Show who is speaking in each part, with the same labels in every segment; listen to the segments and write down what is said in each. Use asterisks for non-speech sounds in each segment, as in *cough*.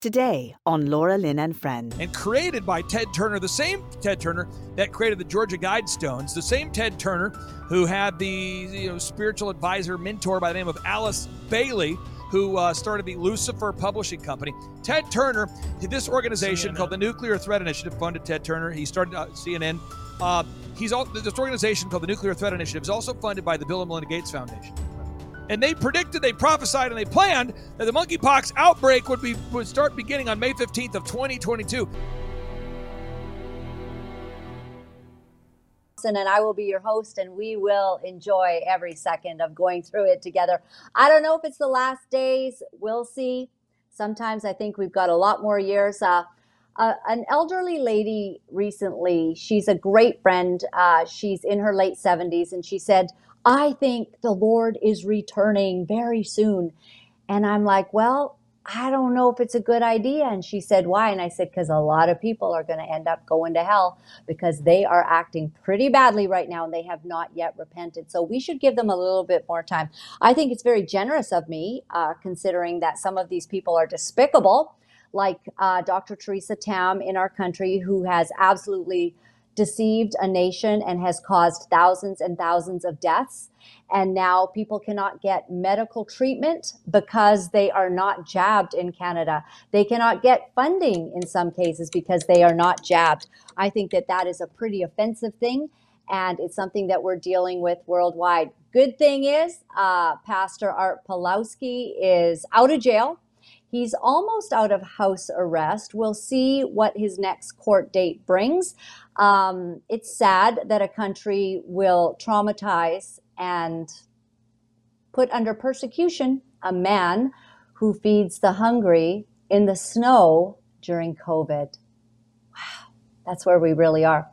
Speaker 1: Today on Laura Lynn and Friends.
Speaker 2: And created by Ted Turner, the same Ted Turner that created the Georgia Guidestones, the same Ted Turner who had the you know, spiritual advisor mentor by the name of Alice Bailey, who uh, started the Lucifer Publishing Company. Ted Turner, this organization CNN. called the Nuclear Threat Initiative funded Ted Turner. He started uh, CNN. Uh, he's all, this organization called the Nuclear Threat Initiative is also funded by the Bill and Melinda Gates Foundation and they predicted, they prophesied, and they planned that the monkeypox outbreak would be would start beginning on May 15th of 2022.
Speaker 3: and I will be your host, and we will enjoy every second of going through it together. I don't know if it's the last days. We'll see. Sometimes I think we've got a lot more years. Uh, uh, an elderly lady recently, she's a great friend. Uh, she's in her late 70s, and she said, I think the Lord is returning very soon. And I'm like, well, I don't know if it's a good idea. And she said, why? And I said, because a lot of people are going to end up going to hell because they are acting pretty badly right now and they have not yet repented. So we should give them a little bit more time. I think it's very generous of me, uh, considering that some of these people are despicable, like uh, Dr. Theresa Tam in our country, who has absolutely deceived a nation and has caused thousands and thousands of deaths. And now people cannot get medical treatment because they are not jabbed in Canada. They cannot get funding in some cases because they are not jabbed. I think that that is a pretty offensive thing. And it's something that we're dealing with worldwide. Good thing is, uh, Pastor Art Pawlowski is out of jail He's almost out of house arrest. We'll see what his next court date brings. Um, it's sad that a country will traumatize and put under persecution a man who feeds the hungry in the snow during COVID. Wow, that's where we really are.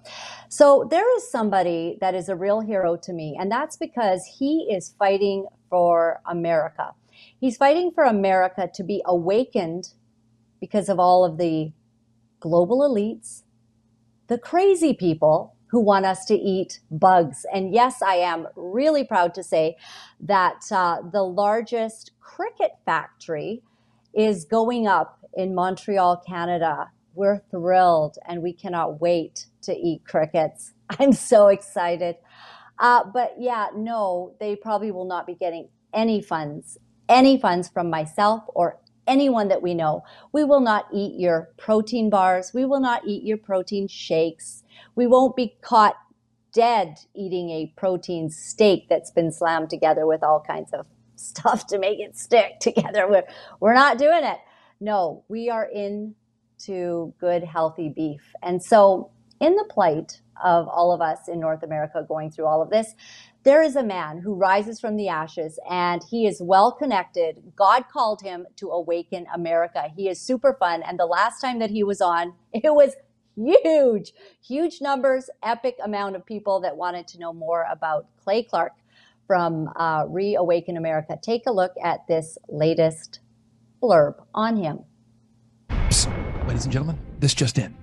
Speaker 3: So there is somebody that is a real hero to me, and that's because he is fighting for America. He's fighting for America to be awakened because of all of the global elites, the crazy people who want us to eat bugs. And yes, I am really proud to say that uh, the largest cricket factory is going up in Montreal, Canada. We're thrilled and we cannot wait to eat crickets. *laughs* I'm so excited. Uh, but yeah, no, they probably will not be getting any funds any funds from myself or anyone that we know. We will not eat your protein bars. We will not eat your protein shakes. We won't be caught dead eating a protein steak that's been slammed together with all kinds of stuff to make it stick *laughs* together. We're, we're not doing it. No, we are into good, healthy beef. And so, in the plight of all of us in North America going through all of this, there is a man who rises from the ashes and he is well connected. God called him to awaken America. He is super fun. And the last time that he was on, *laughs* it was huge, huge numbers, epic amount of people that wanted to know more about Clay Clark from uh, Reawaken America. Take a look at this latest blurb on him.
Speaker 4: Psst, ladies and gentlemen, this just in.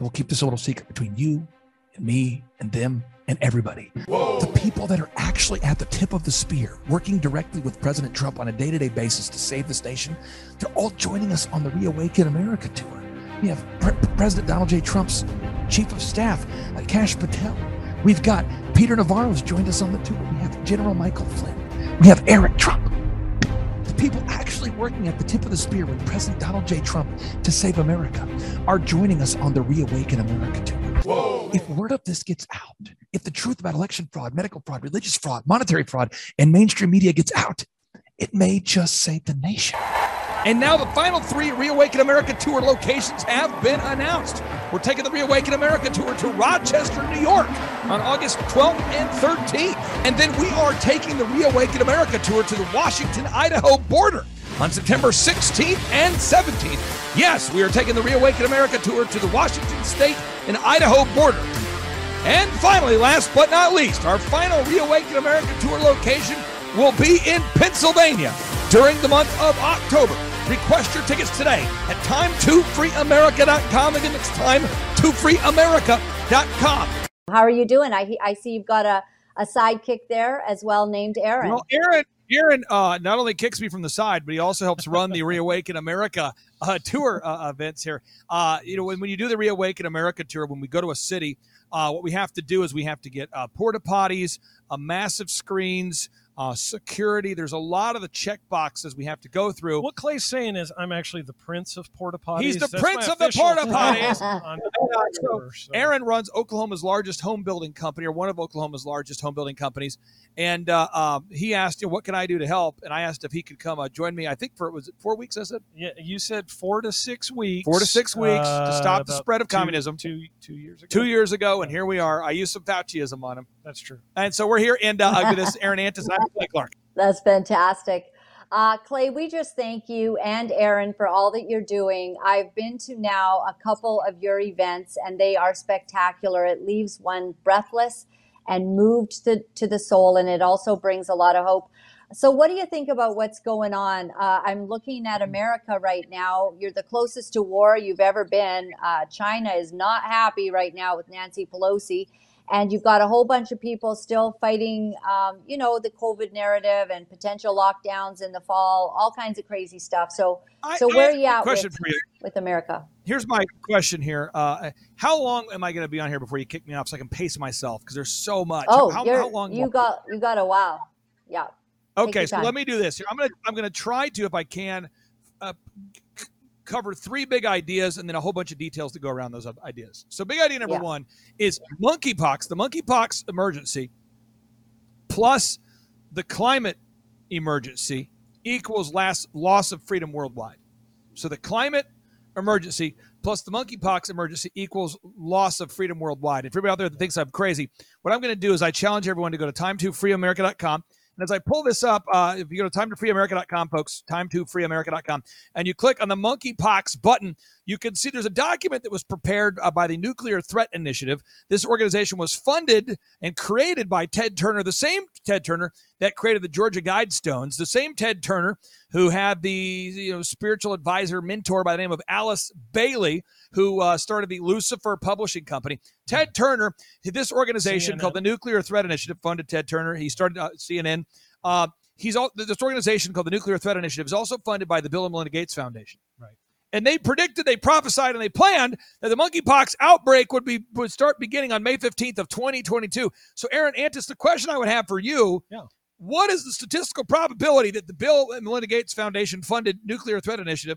Speaker 4: We'll keep this a little secret between you and me and them and everybody. Whoa. The people that are actually at the tip of the spear, working directly with President Trump on a day to day basis to save this nation, they're all joining us on the Reawaken America tour. We have Pre- President Donald J. Trump's chief of staff, uh, Kash Patel. We've got Peter Navarro's joined us on the tour. We have General Michael Flynn. We have Eric Trump. The people actually working at the tip of the spear with President Donald J. Trump to save America are joining us on the Reawaken America tour. Whoa. If word of this gets out, if the truth about election fraud, medical fraud, religious fraud, monetary fraud, and mainstream media gets out, it may just save the nation.
Speaker 2: And now the final three Reawaken America Tour locations have been announced. We're taking the Reawaken America Tour to Rochester, New York on August 12th and 13th. And then we are taking the Reawaken America Tour to the Washington, Idaho border on September 16th and 17th. Yes, we are taking the Reawaken America Tour to the Washington State and Idaho border. And finally, last but not least, our final Reawaken America Tour location will be in Pennsylvania during the month of October. Request your tickets today at time2freeamerica.com. Again, it's time2freeamerica.com.
Speaker 3: How are you doing? I, I see you've got a, a sidekick there as well named Aaron.
Speaker 2: Well, Aaron Aaron uh, not only kicks me from the side, but he also helps run the Reawaken America uh, tour uh, events here. Uh, you know, when, when you do the Reawaken America tour, when we go to a city, uh, what we have to do is we have to get uh, porta potties, massive screens, uh, security. There's a lot of the check boxes we have to go through.
Speaker 5: What Clay's saying is, I'm actually the prince of porta potties.
Speaker 2: He's the
Speaker 5: That's
Speaker 2: prince of the porta *laughs* potties.
Speaker 5: on *laughs*
Speaker 2: so
Speaker 5: so-
Speaker 2: Aaron runs Oklahoma's largest home building company, or one of Oklahoma's largest home building companies, and uh, um, he asked, you "What can I do to help?" And I asked if he could come uh, join me. I think for was it four weeks? I said
Speaker 5: Yeah, you said four to six weeks.
Speaker 2: four to six weeks to
Speaker 5: uh,
Speaker 2: stop the spread of
Speaker 5: two-
Speaker 2: communism.
Speaker 5: Two two years ago.
Speaker 2: Two years ago, and here we are. I used some Fauciism on him,
Speaker 5: That's true.
Speaker 2: and so we're here. And uh, is Aaron Antis, I'm Clay Clark.
Speaker 3: That's fantastic. Uh, Clay, we just thank you and Aaron for all that you're doing. I've been to now a couple of your events, and they are spectacular. It leaves one breathless and moved to, to the soul, and it also brings a lot of hope. So, what do you think about what's going on? Uh, I'm looking at America right now. You're the closest to war you've ever been. Uh, China is not happy right now with Nancy Pelosi and you've got a whole bunch of people still fighting, um, you know, the COVID narrative and potential lockdowns in the fall, all kinds of crazy stuff. So,
Speaker 2: I-
Speaker 3: so where
Speaker 2: have
Speaker 3: are you at
Speaker 2: Question
Speaker 3: with,
Speaker 2: for you.
Speaker 3: with America?
Speaker 2: Here's my question here. Uh, how long am I going to be on here before you kick me off so I can pace myself? Because there's so much.
Speaker 3: Oh,
Speaker 2: how, how long?
Speaker 3: you got you got a while. Yeah.
Speaker 2: Okay, so let me do this here. I'm gonna I'm gonna try to, if I can, uh, cover three big ideas and then a whole bunch of details to go around those ideas. So, big idea number
Speaker 3: Yeah.
Speaker 2: one is monkeypox. The monkeypox emergency plus the climate emergency equals last loss of freedom worldwide. So, the climate emergency plus the monkeypox emergency equals loss of freedom worldwide. If everybody out there that thinks I'm crazy, what I'm going to do is I challenge everyone to go to time2freeamerica.com. And as I pull this up, uh, if you go to time2freeamerica.com, folks, time2freeamerica.com, and you click on the monkeypox button, you can see there's a document that was prepared uh, by the Nuclear Threat Initiative. This organization was funded and created by Ted Turner, the same Ted Turner that created the Georgia Guidestones, the same Ted Turner who had the you know spiritual advisor mentor by the name of Alice Bailey, who uh, started the Lucifer Publishing Company. Ted Turner, this organization
Speaker 5: CNN.
Speaker 2: called the Nuclear Threat Initiative funded Ted Turner. He started uh, CNN. Uh, he's all this organization called the Nuclear Threat Initiative is also funded by the Bill and Melinda Gates Foundation.
Speaker 5: Right.
Speaker 2: And they predicted, they prophesied, and they planned that the monkeypox outbreak would be would start beginning on May 15th of 2022. So, Aaron Antis, the question I would have for you
Speaker 5: Yeah.
Speaker 2: what is the statistical probability that the Bill and Melinda Gates Foundation funded nuclear threat initiative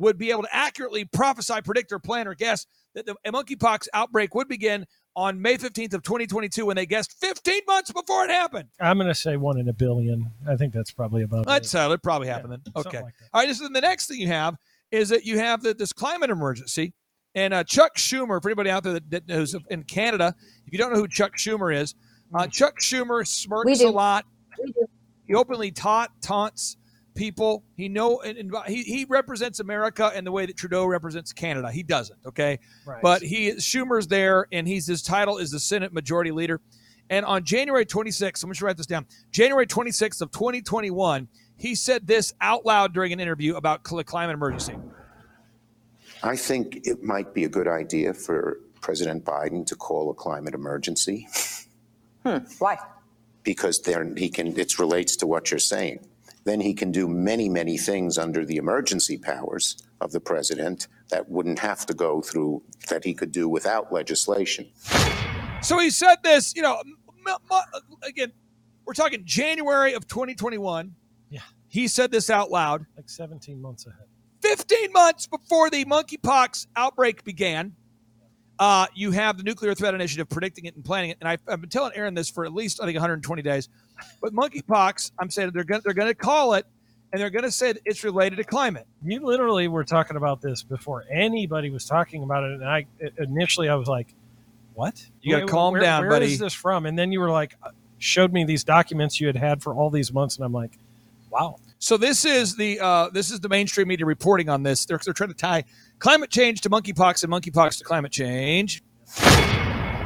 Speaker 2: would be able to accurately prophesy, predict, or plan or guess that the monkeypox outbreak would begin on May 15th of 2022 when they guessed 15 months before it happened?
Speaker 5: I'm going to say one in a billion. I think that's probably about
Speaker 2: I'd
Speaker 5: it.
Speaker 2: say it probably
Speaker 5: Yeah,
Speaker 2: happened then. Okay.
Speaker 5: like that.
Speaker 2: All right. So then the next thing you have is that you have the, this climate emergency. And uh, Chuck Schumer, for anybody out there that, that knows in Canada, if you don't know who Chuck Schumer is, uh, Chuck Schumer
Speaker 3: We
Speaker 2: smirks
Speaker 3: do.
Speaker 2: a lot.
Speaker 3: We do.
Speaker 2: He openly taunt taunts people. He know and, and he, he represents America in the way that Trudeau represents Canada. He doesn't. Okay.
Speaker 5: Right.
Speaker 2: But he Schumer's there, and he's his title is the Senate Majority Leader. And on January 26th, I'm going to write this down. January 26th of 2021, he said this out loud during an interview about cl- climate emergency.
Speaker 6: I think it might be a good idea for President Biden to call a climate emergency Hmm.
Speaker 7: Why?
Speaker 6: because then he can, it relates to what you're saying. Then he can do many, many things under the emergency powers of the president that wouldn't have to go through, that he could do without legislation.
Speaker 2: So he said this, you know, m- m- again, we're talking January of 2021.
Speaker 5: Yeah.
Speaker 2: He said this out loud.
Speaker 5: like 17 months ahead.
Speaker 2: 15 months before the monkeypox outbreak began, uh, you have the Nuclear Threat Initiative predicting it and planning it. And I've, I've been telling Aaron this for at least, I think, 120 days. But monkeypox, I'm saying they're going they're going to call it and they're going to say it's related to climate.
Speaker 5: You literally were talking about this before anybody was talking about it, and I initially I was like, "What?
Speaker 2: You gotta calm
Speaker 5: where-
Speaker 2: down,
Speaker 5: Where
Speaker 2: buddy."
Speaker 5: is this from?" And then you were like, showed me these documents you had had for all these months, and I'm like, "Wow,
Speaker 2: So this is the uh, this is the mainstream media reporting on this. They're, they're trying to tie climate change to monkeypox and monkeypox to climate change.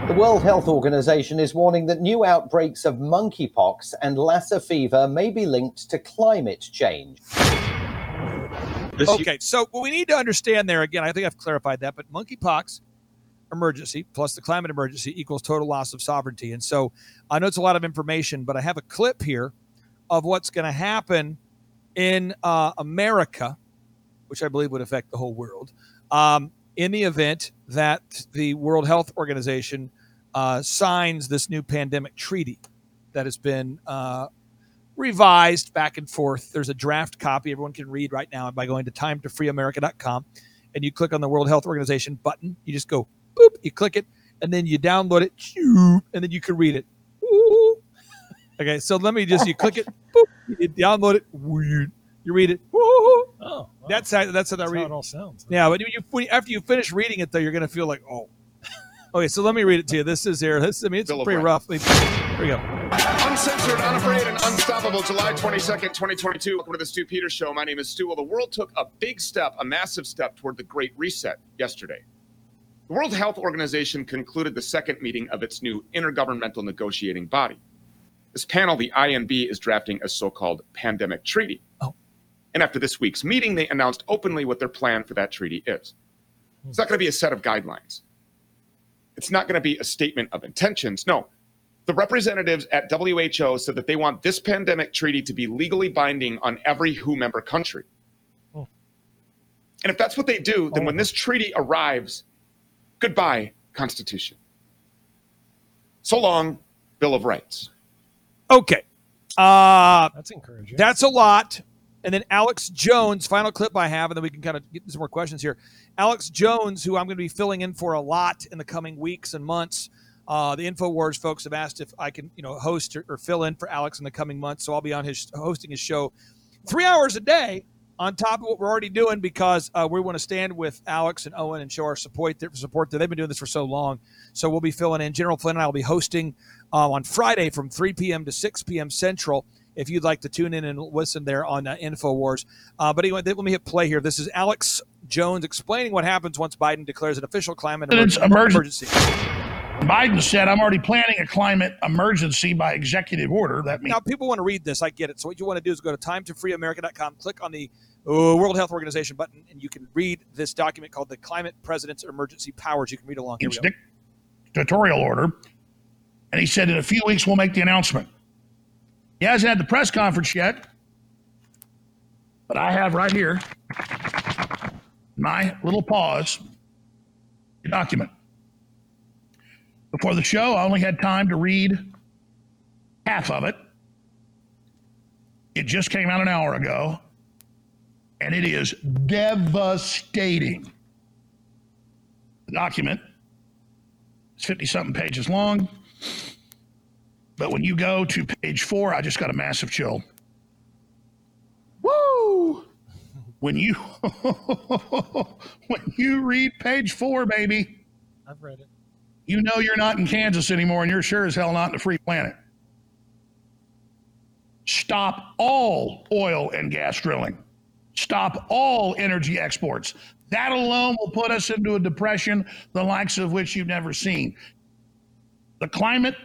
Speaker 8: The World Health Organization is warning that new outbreaks of monkeypox and Lassa fever may be linked to climate change.
Speaker 2: Okay, so what we need to understand there again, I think I've clarified that, but monkeypox emergency plus the climate emergency equals total loss of sovereignty. And so I know it's a lot of information, but I have a clip here of what's going to happen in uh, America, which I believe would affect the whole world, um, in the event that the World Health Organization uh, signs this new pandemic treaty that has been uh, revised back and forth. There's a draft copy everyone can read right now by going to timetofreeamerica.com and you click on the World Health Organization button. You just go boop, you click it, and then you download it, and then you can read it. Okay, so let me just you click it, boop, you download it, you read it.
Speaker 5: Oh, wow.
Speaker 2: that's how that's how that
Speaker 5: That's
Speaker 2: read.
Speaker 5: how it all sounds.
Speaker 2: Yeah, but you, when, after you finish reading it, though, you're going to feel like, oh. *laughs* Okay, so let me read it to you. This is here. This, I mean, it's
Speaker 9: Bill
Speaker 2: pretty rough. Here we go.
Speaker 9: Uncensored, unafraid, and unstoppable. July 22nd, 2022. Welcome to the Stu Peters Show. My name is Stu. Well, the world took a big step, a massive step toward the Great Reset yesterday. The World Health Organization concluded the second meeting of its new intergovernmental negotiating body. This panel, the INB, is drafting a so called pandemic treaty.
Speaker 2: Oh.
Speaker 9: And after this week's meeting, they announced openly what their plan for that treaty is. It's not going to be a set of guidelines. It's not going to be a statement of intentions. No, the representatives at WHO said that they want this pandemic treaty to be legally binding on every WHO member country.
Speaker 5: Oh.
Speaker 9: And if that's what they do, then
Speaker 5: Oh.
Speaker 9: when this treaty arrives, goodbye, Constitution. So long, Bill of Rights.
Speaker 2: Okay. Uh,
Speaker 5: That's encouraging.
Speaker 2: That's a lot. And then Alex Jones, final clip I have, and then we can kind of get some more questions here. Alex Jones, who I'm going to be filling in for a lot in the coming weeks and months. Uh, the Infowars folks have asked if I can, you know, host or, or fill in for Alex in the coming months. So I'll be on his hosting his show three hours a day on top of what we're already doing because uh, we want to stand with Alex and Owen and show our support. Their support. They've been doing this for so long, so we'll be filling in. General Flynn and I will be hosting uh, on Friday from 3 p.m. to 6 p.m. Central. If you'd like to tune in and listen there on uh, Infowars, uh, but anyway, let me hit play here. This is Alex Jones explaining what happens once Biden declares an official climate
Speaker 10: It's
Speaker 2: emergency.
Speaker 10: emergency. Biden said, I'm already planning a climate emergency by executive order. That means
Speaker 2: Now, people want to read this. I get it. So, what you want to do is go to timetofreeamerica.com, click on the uh, World Health Organization button, and you can read this document called the Climate President's Emergency Powers. You can read along. Go.
Speaker 10: dictatorial order. And he said, in a few weeks, we'll make the announcement. He hasn't had the press conference yet, but I have right here my little pause document. Before the show, I only had time to read half of it. It just came out an hour ago, and it is devastating. The document it's 50 something pages long. But when you go to page four, I just got a massive chill. Woo! When you *laughs* when you read page four, baby,
Speaker 5: I've read it.
Speaker 10: you know you're not in Kansas anymore, and you're sure as hell not in the free planet. Stop all oil and gas drilling. Stop all energy exports. That alone will put us into a depression, the likes of which you've never seen. The climate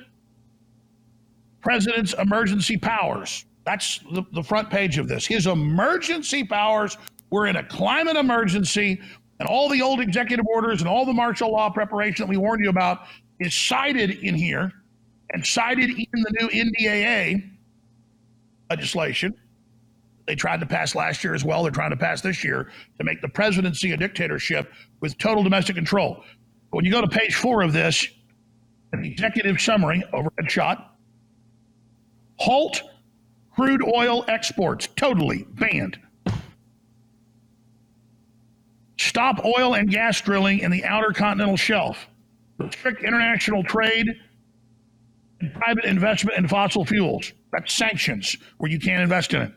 Speaker 10: president's emergency powers. That's the, the front page of this. His emergency powers. We're in a climate emergency, and all the old executive orders and all the martial law preparation that we warned you about is cited in here and cited in the new NDAA legislation they tried to pass last year as well. They're trying to pass this year to make the presidency a dictatorship with total domestic control. When you go to page four of this, an executive summary, overhead shot, halt crude oil exports, totally banned. Stop oil and gas drilling in the outer continental shelf. Restrict international trade and private investment in fossil fuels. That's sanctions where you can't invest in it.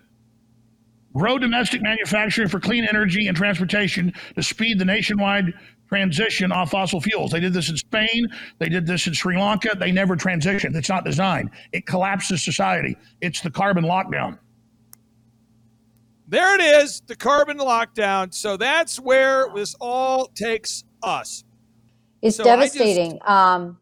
Speaker 10: Grow domestic manufacturing for clean energy and transportation to speed the nationwide transition off fossil fuels. They did this in Spain. They did this in Sri Lanka. They never transitioned. It's not designed. It collapses society. It's the carbon lockdown.
Speaker 2: There it is, the carbon lockdown. So that's where this all takes us.
Speaker 3: It's
Speaker 2: So I just-
Speaker 3: devastating. um,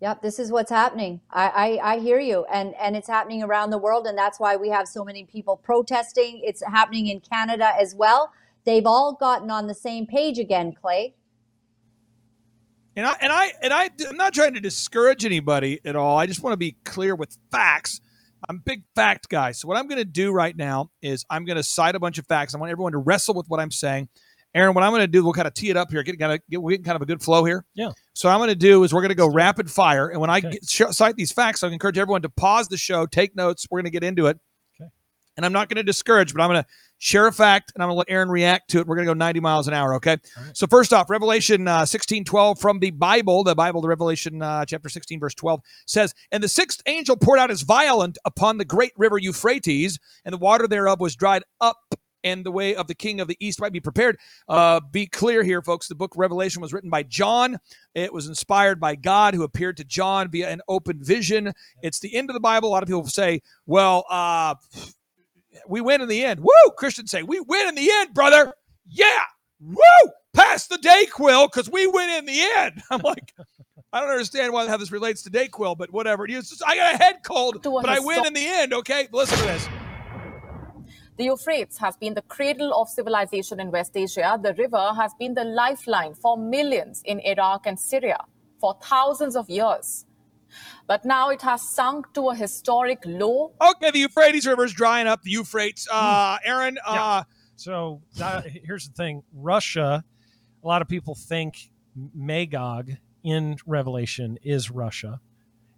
Speaker 3: yep, this is what's happening. I, I, I hear you, and and it's happening around the world, and that's why we have so many people protesting. It's happening in Canada as well. They've all gotten on the same page again, Clay.
Speaker 2: And I and I and I I'm not trying to discourage anybody at all. I just want to be clear with facts. I'm a big fact guy. So what I'm going to do right now is I'm going to cite a bunch of facts. I want everyone to wrestle with what I'm saying. Aaron, what I'm going to do, we'll kind of tee it up here, get kind of get, we're getting kind of a good flow here.
Speaker 5: Yeah.
Speaker 2: So I'm going to do is we're going to go rapid fire, and when I get, sh- cite these facts, I encourage everyone to pause the show, take notes. We're going to get into it. And I'm not going to discourage, but I'm going to share a fact, and I'm going to let Aaron react to it. We're going to go 90 miles an hour. Okay. So first off, Revelation uh, 16, 12 from the Bible, the Bible, the Revelation uh, chapter 16, verse 12 says, And the sixth angel poured out his violent upon the great river Euphrates, and the water thereof was dried up and the way of the king of the east might be prepared. Uh, be clear here, folks. The book Revelation was written by John. It was inspired by God, who appeared to John via an open vision. It's the end of the Bible. A lot of people say, well, uh, we win in the end. Woo! Christians say, we win in the end, brother. Yeah. Woo! Pass the Dayquil because we win in the end. *laughs* I'm like, I don't understand why how this relates to Dayquil, but whatever. Just, I got a head cold, but I win in the end. Okay, listen to this.
Speaker 11: The Euphrates has been the cradle of civilization in West Asia. The river has been the lifeline for millions in Iraq and Syria for thousands of years. But now it has sunk to a historic low.
Speaker 2: Okay, the Euphrates River is drying up. The Euphrates. Uh, Aaron, uh,
Speaker 5: Yeah. So that, here's the thing: Russia. A lot of people think Magog in Revelation is Russia,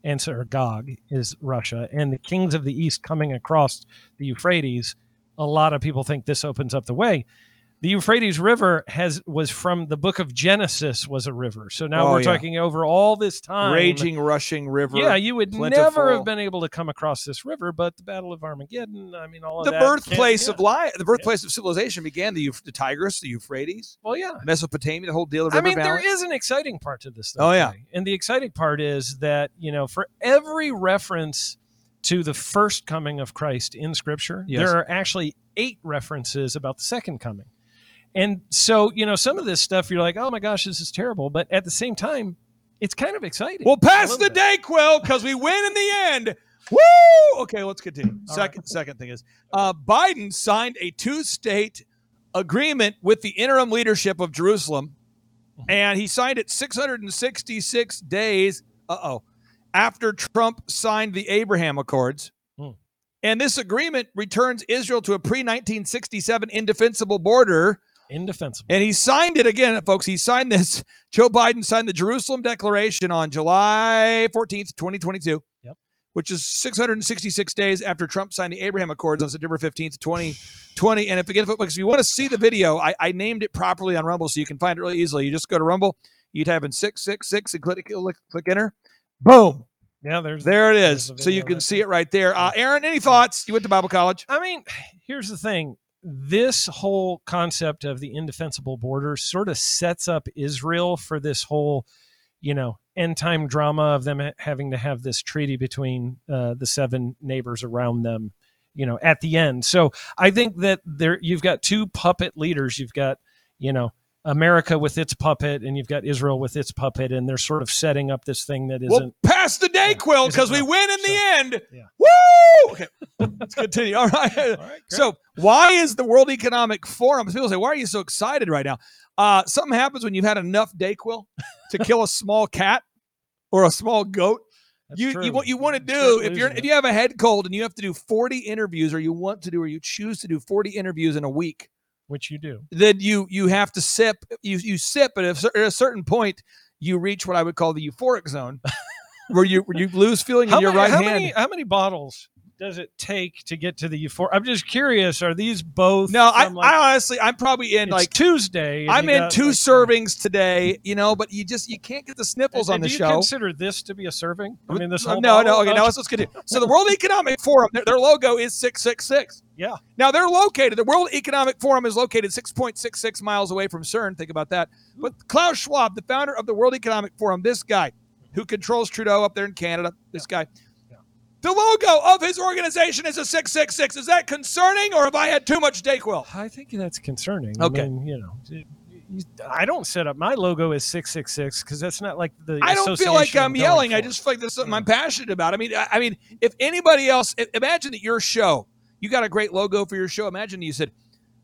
Speaker 5: and so or Gog is Russia, and the kings of the east coming across the Euphrates. A lot of people think this opens up the way. The Euphrates River has was from the book of Genesis was a river. So now
Speaker 2: Oh,
Speaker 5: we're
Speaker 2: yeah.
Speaker 5: talking over all this time.
Speaker 2: raging, rushing river.
Speaker 5: Yeah, you would
Speaker 2: plentiful.
Speaker 5: never have been able to come across this river, but the Battle of Armageddon. I mean, all of
Speaker 2: the
Speaker 5: that
Speaker 2: birthplace
Speaker 5: can't-
Speaker 2: of life, the birthplace of civilization began the, the Tigris, the Euphrates,
Speaker 5: Well, yeah.
Speaker 2: Mesopotamia, the whole deal. The
Speaker 5: I mean,
Speaker 2: balance.
Speaker 5: there is an exciting part to this. Though,
Speaker 2: Oh, yeah.
Speaker 5: And the exciting part is that you know, for every reference to the first coming of Christ in Scripture,
Speaker 2: Yes.
Speaker 5: there are actually eight references about the second coming. And so, you know, some of this stuff you're like, oh my gosh, this is terrible, but at the same time, it's kind of exciting.
Speaker 2: We'll pass the day, Quill, because we win in the end. *laughs* Woo! Okay, let's continue. Second, second thing is, uh, Biden signed a two-state agreement with the interim leadership of Jerusalem, and he signed it 666 days. Uh oh, after Trump signed the Abraham Accords.
Speaker 5: Hmm.
Speaker 2: And this agreement returns Israel to a pre 1967 indefensible border.
Speaker 5: Indefensible.
Speaker 2: And he signed it again, folks. He signed this. *laughs* Joe Biden signed the Jerusalem Declaration on July 14th, 2022,
Speaker 5: Yep.
Speaker 2: which is 666 days after Trump signed the Abraham Accords on September 15th, 2020. And if again, folks, if you want to see the video, I, I named it properly on Rumble, so you can find it really easily. You just go to Rumble, you type in 666 and click, click, click enter. Boom.
Speaker 5: Yeah, there's
Speaker 2: There it is. So you can see it right there. Uh, Aaron, any thoughts? You went to Bible college.
Speaker 5: I mean, *sighs* here's the thing. This whole concept of the indefensible border sort of sets up Israel for this whole, you know, end time drama of them having to have this treaty between uh, the seven neighbors around them, you know, at the end. So I think that there you've got two puppet leaders. You've got, you know, America with its puppet, and you've got Israel with its puppet, and they're sort of setting up this thing that isn't.
Speaker 2: Well, pass the day, Quill, because we win in
Speaker 5: So,
Speaker 2: the end.
Speaker 5: yeah.
Speaker 2: Woo! Okay, let's continue. All right.
Speaker 5: great.
Speaker 2: so, why is the World Economic Forum? People say, "Why are you so excited right now?" Uh, something happens when you've had enough Dayquil to kill a small cat or a small goat.
Speaker 5: That's
Speaker 2: you,
Speaker 5: true.
Speaker 2: you what you want to do if you're
Speaker 5: losing
Speaker 2: if you have a head cold and you have to do 40 interviews or you want to do or you choose to do 40 interviews in a week
Speaker 5: which you do.
Speaker 2: then you you have to sip you you sip at a, at a certain point you reach what I would call the euphoric zone where you where you lose feeling in
Speaker 5: How
Speaker 2: your
Speaker 5: many,
Speaker 2: right
Speaker 5: how
Speaker 2: hand.
Speaker 5: Many, how many bottles does it take to get to the euphor? I'm just curious. Are these both?
Speaker 2: no, I,
Speaker 5: like,
Speaker 2: I honestly I'm probably in like
Speaker 5: Tuesday.
Speaker 2: I'm in
Speaker 5: got,
Speaker 2: two
Speaker 5: like, uh,
Speaker 2: servings today, you know, but you just you can't get the sniffles
Speaker 5: and
Speaker 2: on the show.
Speaker 5: do you consider this to be a serving? I mean, this
Speaker 2: Uh,
Speaker 5: whole
Speaker 2: no, no. Okay, now uh, let's, let's continue. So the World Economic Forum, their, their logo is six six six.
Speaker 5: Yeah.
Speaker 2: Now they're located. The World Economic Forum is located six point six six miles away from CERN. Think about that. Hmm. But Klaus Schwab, the founder of the World Economic Forum, this guy who controls Trudeau up there in Canada, this guy. The logo of his organization is a 666. Is that concerning or have I had too much Dayquil?
Speaker 5: I think that's concerning.
Speaker 2: Okay.
Speaker 5: I mean, you know, I don't set up my logo as six six six because that's not like the.
Speaker 2: I don't feel like I'm
Speaker 5: going
Speaker 2: yelling. I just feel like this is something I'm passionate about. I mean, I, I mean, if anybody else, imagine that your show, you got a great logo for your show. Imagine you said,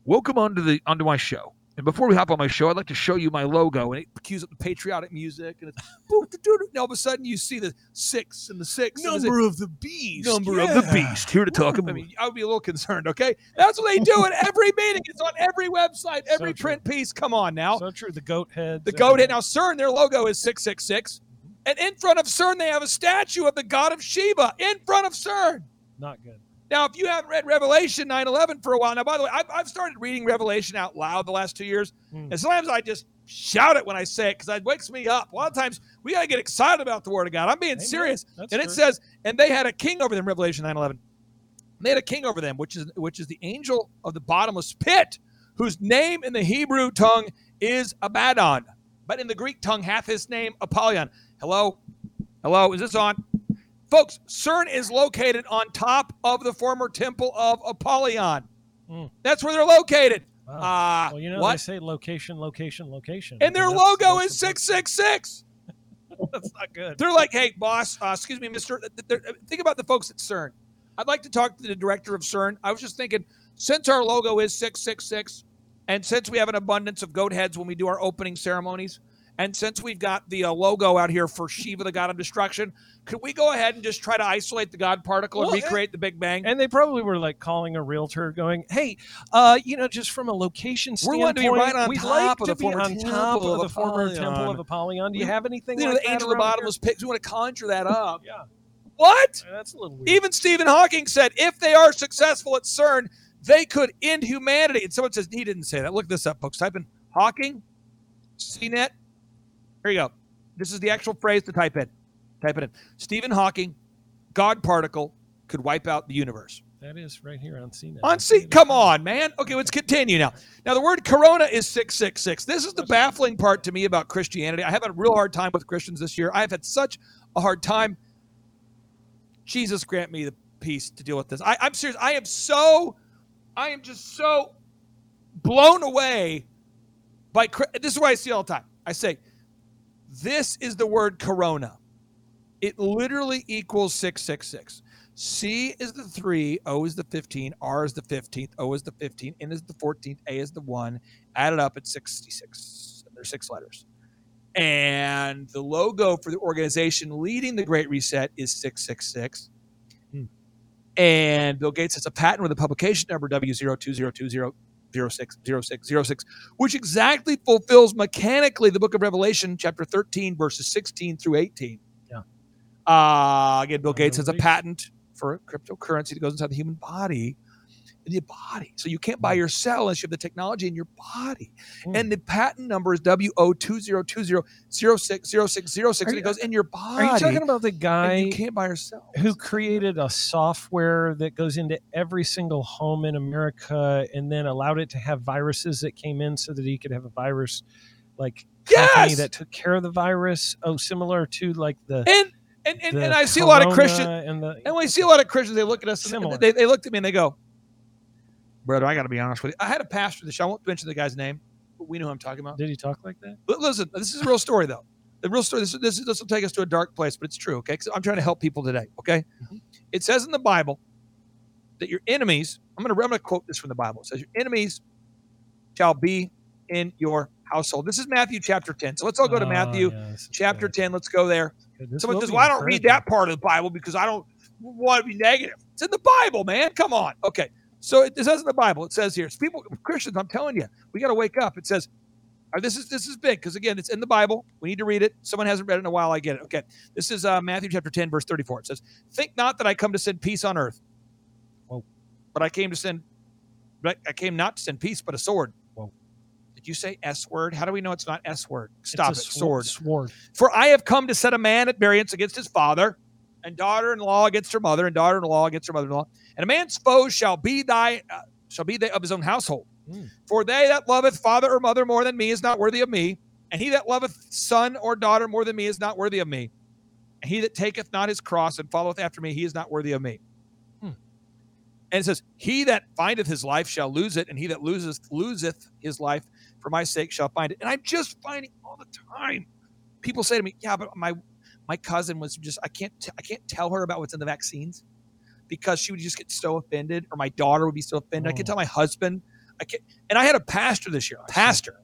Speaker 2: "Welcome onto the onto my show. And before we hop on my show, I'd like to show you my logo, and it cues up the patriotic music, and it's *laughs* doo, doo, doo. and all of a sudden you see the six and the six,
Speaker 5: Number of the beast.
Speaker 2: number of the beast. Here to talk about. I mean, I would be a little concerned. Okay, that's what they do at every meeting. It's on every website, every
Speaker 5: true.
Speaker 2: print piece. Come on now,
Speaker 5: So true. The goat head.
Speaker 2: the goat head. Now CERN, their logo is six six six, and in front of CERN they have a statue of the god of Shiva in front of CERN.
Speaker 5: Not good.
Speaker 2: Now, if you haven't read Revelation 9 11 for a while, now, by the way, I've, I've started reading Revelation out loud the last two years.
Speaker 5: Hmm.
Speaker 2: And sometimes I just shout it when I say it because it wakes me up. A lot of times we got to get excited about the Word of God. I'm being
Speaker 5: Amen.
Speaker 2: serious.
Speaker 5: That's
Speaker 2: and it says, and they had a king over them, Revelation 9 11. They had a king over them, which is which is the angel of the bottomless pit, whose name in the Hebrew tongue is Abaddon, but in the Greek tongue hath his name Apollyon. Hello? Hello? Is this on? Folks, CERN is located on top of the former temple of Apollyon.
Speaker 5: Mm.
Speaker 2: That's where they're located.
Speaker 5: Wow.
Speaker 2: Ah,
Speaker 5: well, you know,
Speaker 2: what?
Speaker 5: they say location, location, location.
Speaker 2: and their logo is 666. *laughs*
Speaker 5: That's not good.
Speaker 2: They're like, hey, boss, uh, excuse me, mister. Think about the folks at CERN. I'd like to talk to the director of CERN. I was just thinking, since our logo is 666, and since we have an abundance of goat heads when we do our opening ceremonies, and since we've got the uh, logo out here for Shiva, the god of destruction, could we go ahead and just try to isolate the God particle and
Speaker 5: Well,
Speaker 2: recreate the Big Bang?
Speaker 5: And they probably were like calling a realtor, going, "Hey, uh, you know, just from a location standpoint, We
Speaker 2: want to be right on
Speaker 5: we'd
Speaker 2: top
Speaker 5: like
Speaker 2: of
Speaker 5: to
Speaker 2: the
Speaker 5: be
Speaker 2: former
Speaker 5: on
Speaker 2: temple
Speaker 5: top of
Speaker 2: of
Speaker 5: the former temple of Apollyon. Do you
Speaker 2: We-
Speaker 5: have anything
Speaker 2: you know,
Speaker 5: like
Speaker 2: the angel of the bottomless pit. We want to conjure that *laughs* up.
Speaker 5: Yeah,
Speaker 2: What?
Speaker 5: that's a little weird.
Speaker 2: Even Stephen Hawking said if they are successful at CERN, they could end humanity. And someone says he didn't say that. Look this up, folks. Type in Hawking, CNET. Here you go. This is the actual phrase to type in. Type it in. Stephen Hawking, God particle could wipe out the universe.
Speaker 5: that is right here on CNET.
Speaker 2: On C, come on, man. Okay, let's continue now. Now the word corona is 666. This is the baffling part to me about Christianity. I have a real hard time with Christians this year. I've had such a hard time. Jesus grant me the peace to deal with this. I, I'm serious. I am so, I am just so blown away by this is what I see all the time. I say, this is the word corona. It literally equals 666. C is the 3, O is the 15, R is the 15th, O is the 15, N is the 14th, A is the 1. Added up, it's 66. There's six letters. And the logo for the organization leading the Great Reset is 666.
Speaker 5: Hmm.
Speaker 2: And Bill Gates has a patent with a publication number W0200060606, which exactly fulfills mechanically the book of Revelation, chapter 13, verses 16 through 18.
Speaker 5: Yeah.
Speaker 2: Uh, again, Bill Gates has a patent for cryptocurrency that goes inside the human body. In the body. So you can't buy your cell unless you have the technology in your body.
Speaker 5: Hmm.
Speaker 2: And the patent number is W0200060606, and it goes in your body.
Speaker 5: Are you talking about the guy
Speaker 2: you can't buy your cell.
Speaker 5: who created a software that goes into every single home in America and then allowed it to have viruses that came in so that he could have a virus like company
Speaker 2: Yes!
Speaker 5: that took care of the virus? Oh, similar to like the
Speaker 2: And and, and, and I see a lot of Christians.
Speaker 5: and the
Speaker 2: And when I see a lot of Christians, they look at us and
Speaker 5: Similar.
Speaker 2: they, they looked at me and they go, Brother, I got to be honest with you. I had a pastor this show. I won't mention the guy's name, but we know who I'm talking about.
Speaker 5: did he talk like that?
Speaker 2: But listen, this is a real story, though. The real story, this, this, this will take us to a dark place, but it's true, okay? 'Cause I'm trying to help people today, okay? Mm-hmm. It says in the Bible that your enemies, I'm going to I'm to quote this from the Bible. It says, Your enemies shall be in your household. This is Matthew chapter 10. So let's all go to
Speaker 5: Oh,
Speaker 2: Matthew
Speaker 5: yeah,
Speaker 2: chapter
Speaker 5: good.
Speaker 2: 10. Let's go there. Someone says, Well, I don't read that part of the Bible because I don't want to be negative. It's in the Bible, man. Come on. Okay. So it, it says in the Bible, it says here, it's people, Christians, I'm telling you, we got to wake up. It says, uh, this is this is big because again, it's in the Bible. We need to read it. Someone hasn't read it in a while. I get it. Okay. This is uh, Matthew chapter 10, verse 34. It says, Think not that I come to send peace on earth.
Speaker 5: Whoa.
Speaker 2: But I came to send, but I came not to send peace, but a sword.
Speaker 5: Whoa.
Speaker 2: Did you say S word? How do we know it's not S word? Stop it.
Speaker 5: Sword.
Speaker 2: Sword. For I have come to set a man at variance against his father, and daughter-in-law against her mother, and daughter-in-law against her mother-in-law. And a man's foes shall be thy uh, shall be they of his own household.
Speaker 5: Mm.
Speaker 2: For they that loveth father or mother more than me is not worthy of me, and he that loveth son or daughter more than me is not worthy of me. And he that taketh not his cross and followeth after me, he is not worthy of me.
Speaker 5: Hmm.
Speaker 2: And it says, He that findeth his life shall lose it, and he that loseth loseth his life for my sake shall find it. And I'm just finding all the time people say to me, "Yeah, but my my cousin was just I can't t- I can't tell her about what's in the vaccines because she would just get so offended, or my daughter would be so offended. I can
Speaker 5: Oh.
Speaker 2: tell my husband I can't, and I had a pastor this year, a pastor,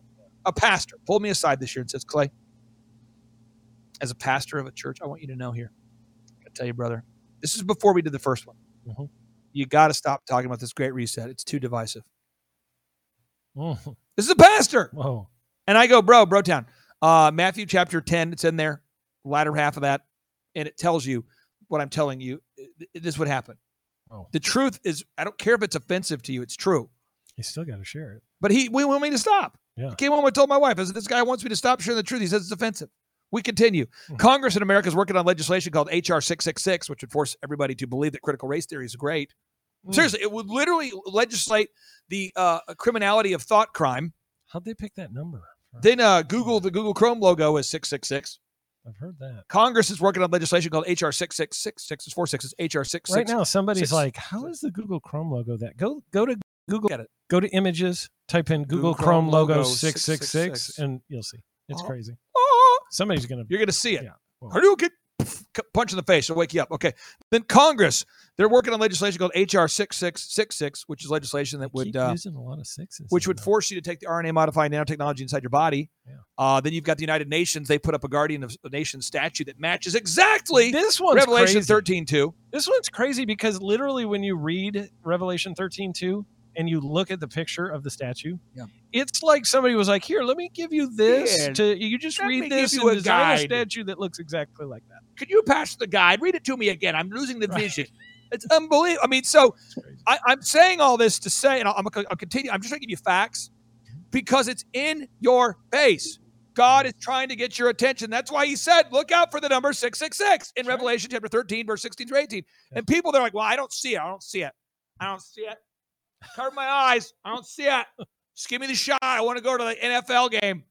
Speaker 2: a pastor pulled me aside this year and says, Clay, as a pastor of a church, I want you to know here. I tell you, brother, this is before we did the first one.
Speaker 5: Mhm.
Speaker 2: You got to stop talking about this great reset. It's too divisive.
Speaker 5: Mhm.
Speaker 2: This is a pastor.
Speaker 5: Whoa.
Speaker 2: And I go, bro, bro town. Uh, Matthew chapter 10, it's in there, latter half of that. And it tells you what I'm telling you. This would happen.
Speaker 5: Oh.
Speaker 2: The truth is, I don't care if it's offensive to you, it's true.
Speaker 5: You still got to share it.
Speaker 2: But he we want me to stop.
Speaker 5: Yeah.
Speaker 2: I came home and told my wife, I said, this guy wants me to stop sharing the truth. He says it's offensive. We continue.
Speaker 5: Hmm.
Speaker 2: Congress in America is working on legislation called HR 666, which would force everybody to believe that critical race theory is great.
Speaker 5: Mm.
Speaker 2: Seriously, it would literally legislate the uh, criminality of thought crime.
Speaker 5: How'd they pick that number?
Speaker 2: Then uh, Google, the Google Chrome logo is 666.
Speaker 5: I've heard that.
Speaker 2: Congress is working on legislation called HR 666. It's is four sixes. HR 666.
Speaker 5: Right now, somebody's
Speaker 2: six-
Speaker 5: like, "How is the Google Chrome logo that?" Go go to Google.
Speaker 2: Get it.
Speaker 5: Go to images. Type in Google,
Speaker 2: Google
Speaker 5: Chrome,
Speaker 2: Chrome
Speaker 5: logo
Speaker 2: logo
Speaker 5: six six six,
Speaker 2: 666.
Speaker 5: and you'll see. It's
Speaker 2: Oh.
Speaker 5: crazy.
Speaker 2: Oh,
Speaker 5: Somebody's gonna.
Speaker 2: you're going to see it.
Speaker 5: Yeah. Well,
Speaker 2: Hadouken! Punch in the face. It'll wake you up. Okay. Then Congress, they're working on legislation called HR 6666, which is legislation that would uh,
Speaker 5: using a lot of sixes.
Speaker 2: which would
Speaker 5: that.
Speaker 2: force you to take the RNA modifying nanotechnology inside your body.
Speaker 5: Yeah.
Speaker 2: Uh, then you've got the United Nations. They put up a Guardian of the Nation statue that matches exactly
Speaker 5: This one.
Speaker 2: Revelation
Speaker 5: crazy.
Speaker 2: 13 2.
Speaker 5: This one's crazy because literally, when you read Revelation thirteen two and you look at the picture of the statue,
Speaker 2: Yeah.
Speaker 5: it's like somebody was like, "Here, let me give you this."
Speaker 2: Yeah,
Speaker 5: to you just
Speaker 2: let
Speaker 5: read this and
Speaker 2: a
Speaker 5: design a statue that looks exactly like that.
Speaker 2: Could you pass the guide? Read it to me again. I'm losing the
Speaker 5: Right.
Speaker 2: vision. It's unbelievable. I mean, so I, I'm saying all this to say, and I'll, I'm gonna I'll continue. I'm just going to give you facts mm-hmm. because it's in your face. God mm-hmm. is trying to get your attention. That's why He said, "Look out for the number six six six in
Speaker 5: right.
Speaker 2: Revelation chapter 13, verse 16 through 18." And people, they're like, "Well, I don't see it. I don't see it. I don't see it. Cover my eyes. I don't see it. Just give me the shot. I want to go to the NFL game."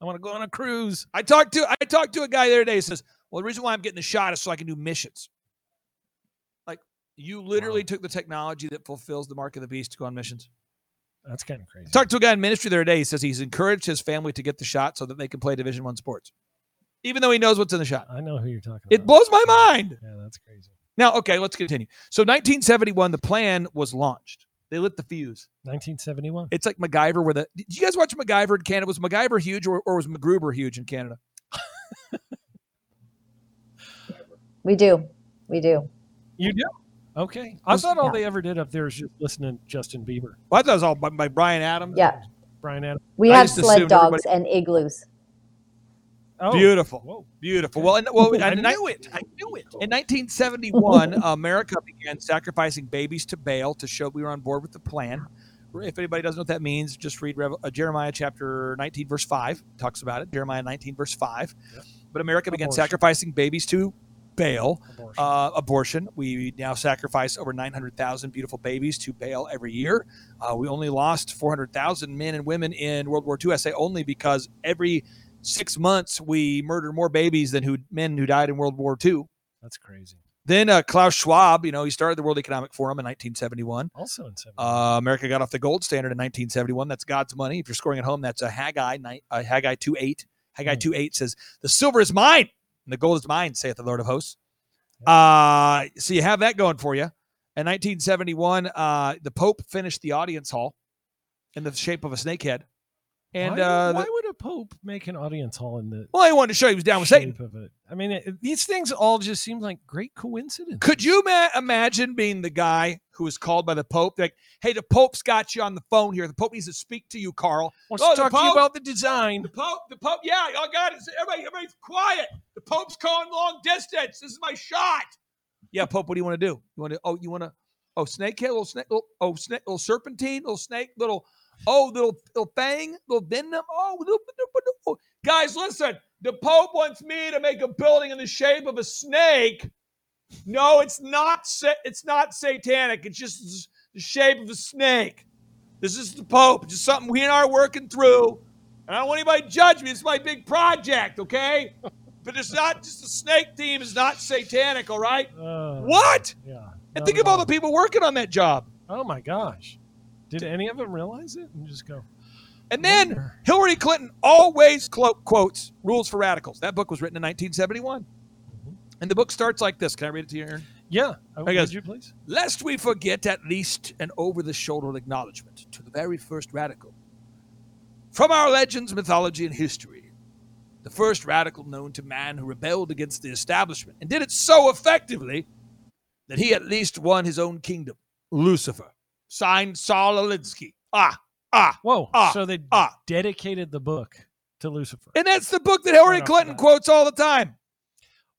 Speaker 5: I want to go on a cruise.
Speaker 2: I talked to I talked to a guy the other day. He says, "Well, the reason why I'm getting the shot is so I can do missions." Like you literally
Speaker 5: Wow.
Speaker 2: took the technology that fulfills the mark of the beast to go on missions.
Speaker 5: That's kind of crazy.
Speaker 2: Talked to a guy in ministry the other day. He says he's encouraged his family to get the shot so that they can play Division One sports, even though he knows what's in the shot.
Speaker 5: I know who you're talking about.
Speaker 2: It blows my mind.
Speaker 5: Yeah, that's crazy.
Speaker 2: Now, okay, let's continue. So, 1971, the plan was launched. They lit the fuse.
Speaker 5: 1971.
Speaker 2: It's like MacGyver. Where the did you guys watch MacGyver in Canada? Was MacGyver huge or, or was MacGruber huge in Canada? *laughs*
Speaker 3: We do. We do.
Speaker 5: You do? Okay. I thought all
Speaker 3: Yeah.
Speaker 5: they ever did up there was just listen to Justin Bieber,
Speaker 2: Well, I thought it was all by, by Bryan Adams.
Speaker 3: Yeah.
Speaker 5: Bryan Adams.
Speaker 3: We
Speaker 2: I
Speaker 3: have sled
Speaker 2: assumed
Speaker 3: dogs and igloos.
Speaker 5: Oh,
Speaker 2: Beautiful.
Speaker 5: Whoa.
Speaker 2: Beautiful. Well, and, well,
Speaker 5: I knew it. I knew it.
Speaker 2: In 1971, America began sacrificing babies to Baal to show we were on board with the plan. If anybody doesn't know what that means, just read uh, Jeremiah chapter 19, verse 5. Talks about it. Jeremiah 19, verse 5. But America began
Speaker 5: Abortion.
Speaker 2: sacrificing babies to Baal.
Speaker 5: Abortion.
Speaker 2: Uh, abortion. We now sacrifice over 900,000 beautiful babies to Baal every year. Uh, we only lost 400,000 men and women in World War II. I say only because every six months we murder more babies than who men who died in World War II.
Speaker 5: That's crazy.
Speaker 2: Then uh, Klaus Schwab, you know, he started the World Economic Forum in 1971.
Speaker 5: Also in 71.
Speaker 2: Uh, America got off the gold standard in 1971. That's God's money. If you're scoring at home, that's a Haggai, uh, Haggai 2.8. Haggai
Speaker 5: Hmm.
Speaker 2: 2.8 says, the silver is mine and the gold is mine, saith the Lord of hosts. Uh, so you have that going for you. In 1971, uh, the Pope finished the audience hall in the shape of a snakehead. And
Speaker 5: why,
Speaker 2: uh,
Speaker 5: why
Speaker 2: the-
Speaker 5: would a pope make an audience hall in the
Speaker 2: well, he wanted to show he was down with Satan.
Speaker 5: of it? I mean, it, these things all just seem like great coincidence.
Speaker 2: Could you ma- imagine being the guy who was called by the Pope? Like, hey, the Pope's got you on the phone here. The Pope needs to speak to you, Carl.
Speaker 5: Wants
Speaker 2: Oh,
Speaker 5: to talk to you about the design.
Speaker 2: The Pope, the Pope, yeah, I got it. Everybody, everybody's quiet. The Pope's calling long distance. This is my shot. Yeah, Pope, what do you want to do? You want to? Oh, you want to? Oh, snakehead, little snake, little, oh, snake, little serpentine, little snake, little, oh, little, little fang, little venom. Oh, little, little, little- guys, listen. The Pope wants me to make a building in the shape of a snake. No, it's not. sa- It's not satanic. It's just the shape of a snake. This is the Pope. Just something we and I are working through. And I don't want anybody to judge me. It's my big project, okay? *laughs* But it's not just the snake theme is not satanic, all right?
Speaker 5: Uh,
Speaker 2: What?
Speaker 5: Yeah.
Speaker 2: And think of all. the people working on that job.
Speaker 5: Oh my gosh. Did any of them realize it and just go?
Speaker 2: And then
Speaker 5: Wonder.
Speaker 2: Hillary Clinton always clo- quotes Rules for Radicals. That book was written in 1971.
Speaker 5: Mm-hmm.
Speaker 2: And the book starts like this. Can I read it to you, Aaron?
Speaker 5: Yeah. Oh,
Speaker 2: I guess-
Speaker 5: you please?
Speaker 2: Lest we forget at least an over the shoulder acknowledgement to the very first radical. From our legends, mythology, and history, the first radical known to man who rebelled against the establishment and did it so effectively that he at least won his own kingdom Lucifer. Signed Saul Alinsky. Ah, ah.
Speaker 5: Whoa.
Speaker 2: Ah,
Speaker 5: so they
Speaker 2: ah.
Speaker 5: dedicated the book to Lucifer.
Speaker 2: And that's the book that Hillary
Speaker 5: Right
Speaker 2: Clinton quotes all the time.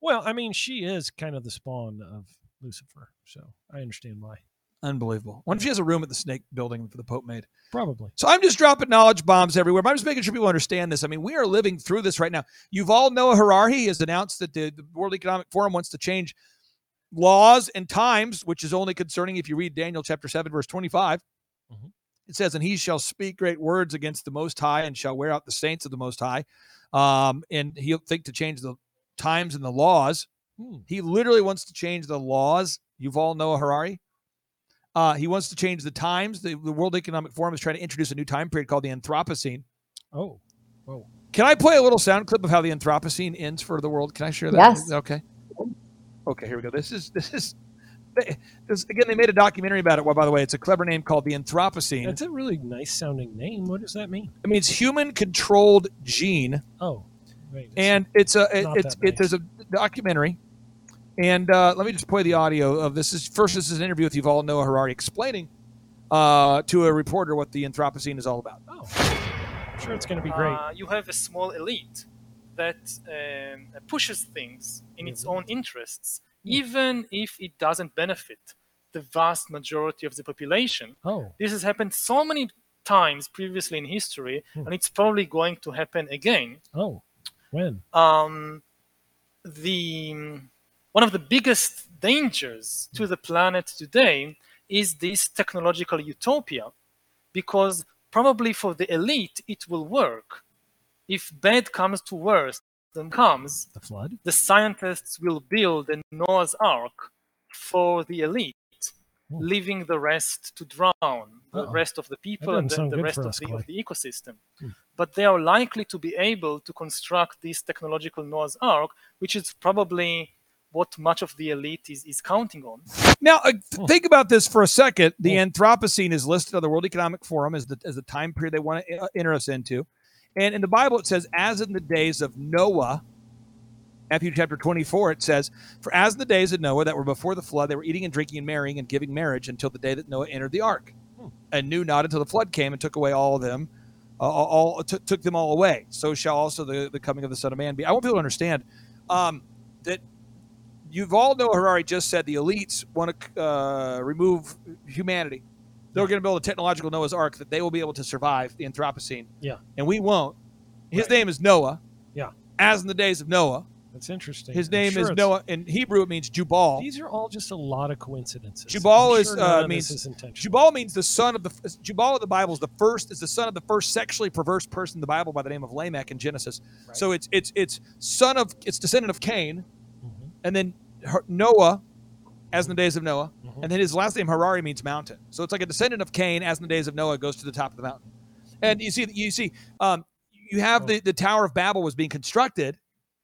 Speaker 5: Well, I mean, she is kind of the spawn of Lucifer, so I understand why.
Speaker 2: Unbelievable. If she has a room at the Snake Building for the Pope made.
Speaker 5: Probably.
Speaker 2: So I'm just dropping knowledge bombs everywhere. But I'm just making sure people understand this. I mean, we are living through this right now. Yuval Noah Harari has announced that the, the World Economic Forum wants to change laws and times, which is only concerning if you read Daniel chapter 7, verse 25.
Speaker 5: Mhm.
Speaker 2: It says, And he shall speak great words against the Most High and shall wear out the saints of the Most High. Um, and he'll think to change the times and the laws.
Speaker 5: Hmm.
Speaker 2: He literally wants to change the laws. Yuval Noah Harari. Uh, he wants to change the times. The, the World Economic Forum is trying to introduce a new time period called the Anthropocene.
Speaker 5: Oh, whoa.
Speaker 2: Can I play a little sound clip of how the Anthropocene ends for the world? Can I share that?
Speaker 3: Yes.
Speaker 2: Okay. Okay, here we go. This is this is this again. They made a documentary about it. Well, by the way, it's a clever name called the Anthropocene.
Speaker 5: That's a really nice sounding name. What does that mean?
Speaker 2: It means human-controlled gene,
Speaker 5: Oh, wait.
Speaker 2: and it's a it, it's
Speaker 5: that
Speaker 2: it, there's a documentary. And uh, let me just play the audio of this. Is first this is an interview with you Yuval Noah Harari explaining uh, to a reporter what the Anthropocene is all about.
Speaker 5: oh, I'm sure it's going to be great.
Speaker 12: Uh, you have a small elite that um, pushes things in its
Speaker 5: Mm-hmm.
Speaker 12: own interests, even if it doesn't benefit the vast majority of the population.
Speaker 5: oh,
Speaker 12: This has happened so many times previously in history,
Speaker 5: Hmm.
Speaker 12: and it's probably going to happen again.
Speaker 5: oh, when?
Speaker 12: Um, the one of the biggest dangers to the planet today is this technological utopia, because probably for the elite it will work. If bad comes to worst, then comes
Speaker 5: The flood?
Speaker 12: the scientists will build a Noah's Ark for the elite,
Speaker 5: Hmm.
Speaker 12: leaving the rest to drown, the
Speaker 5: Uh-oh.
Speaker 12: rest of the people and
Speaker 5: doesn't
Speaker 12: the, the rest of
Speaker 5: us,
Speaker 12: the, of the ecosystem.
Speaker 5: Hmm.
Speaker 12: But they are likely to be able to construct this technological Noah's Ark, which is probably what much of the elite is, is counting on.
Speaker 2: Now, uh, th-
Speaker 5: Hmm.
Speaker 2: think about this for a second. The
Speaker 5: Hmm.
Speaker 2: Anthropocene is listed on the World Economic Forum as the as the time period they want to uh, enter us into, and in the Bible it says, "As in the days of Noah." Matthew chapter 24, it says, For as in the days of Noah that were before the flood, they were eating and drinking and marrying and giving marriage until the day that Noah entered the ark,
Speaker 5: Hmm.
Speaker 2: and knew not until the flood came and took away all of them, uh, all, took took them all away. So shall also the, the coming of the Son of Man be. I want people to understand um, that Yuval Noah Harari just said the elites want to uh, remove humanity. They're going to build a technological Noah's Ark that they will be able to survive the Anthropocene.
Speaker 5: Yeah.
Speaker 2: And we won't. His
Speaker 5: Right.
Speaker 2: name is Noah.
Speaker 5: Yeah.
Speaker 2: As in the days of Noah.
Speaker 5: That's interesting.
Speaker 2: His name
Speaker 5: sure
Speaker 2: is Noah. In Hebrew, it means Jubal.
Speaker 5: These are all just a lot of coincidences.
Speaker 2: Jubal
Speaker 5: I'm
Speaker 2: is
Speaker 5: sure
Speaker 2: uh, means
Speaker 5: is.
Speaker 2: Jubal means the son of the Jubal of the Bible is the first is the son of the first sexually perverse person in the Bible by the name of Lamech in Genesis.
Speaker 5: Right.
Speaker 2: So it's it's it's son of it's descendant of Cain,
Speaker 5: Mhm.
Speaker 2: and then her, Noah, as in the days of Noah. And then his last name Harari means mountain. So it's like a descendant of Cain, as in the days of Noah, goes to the top of the mountain. And you see, you see, um, you have the the Tower of Babel was being constructed,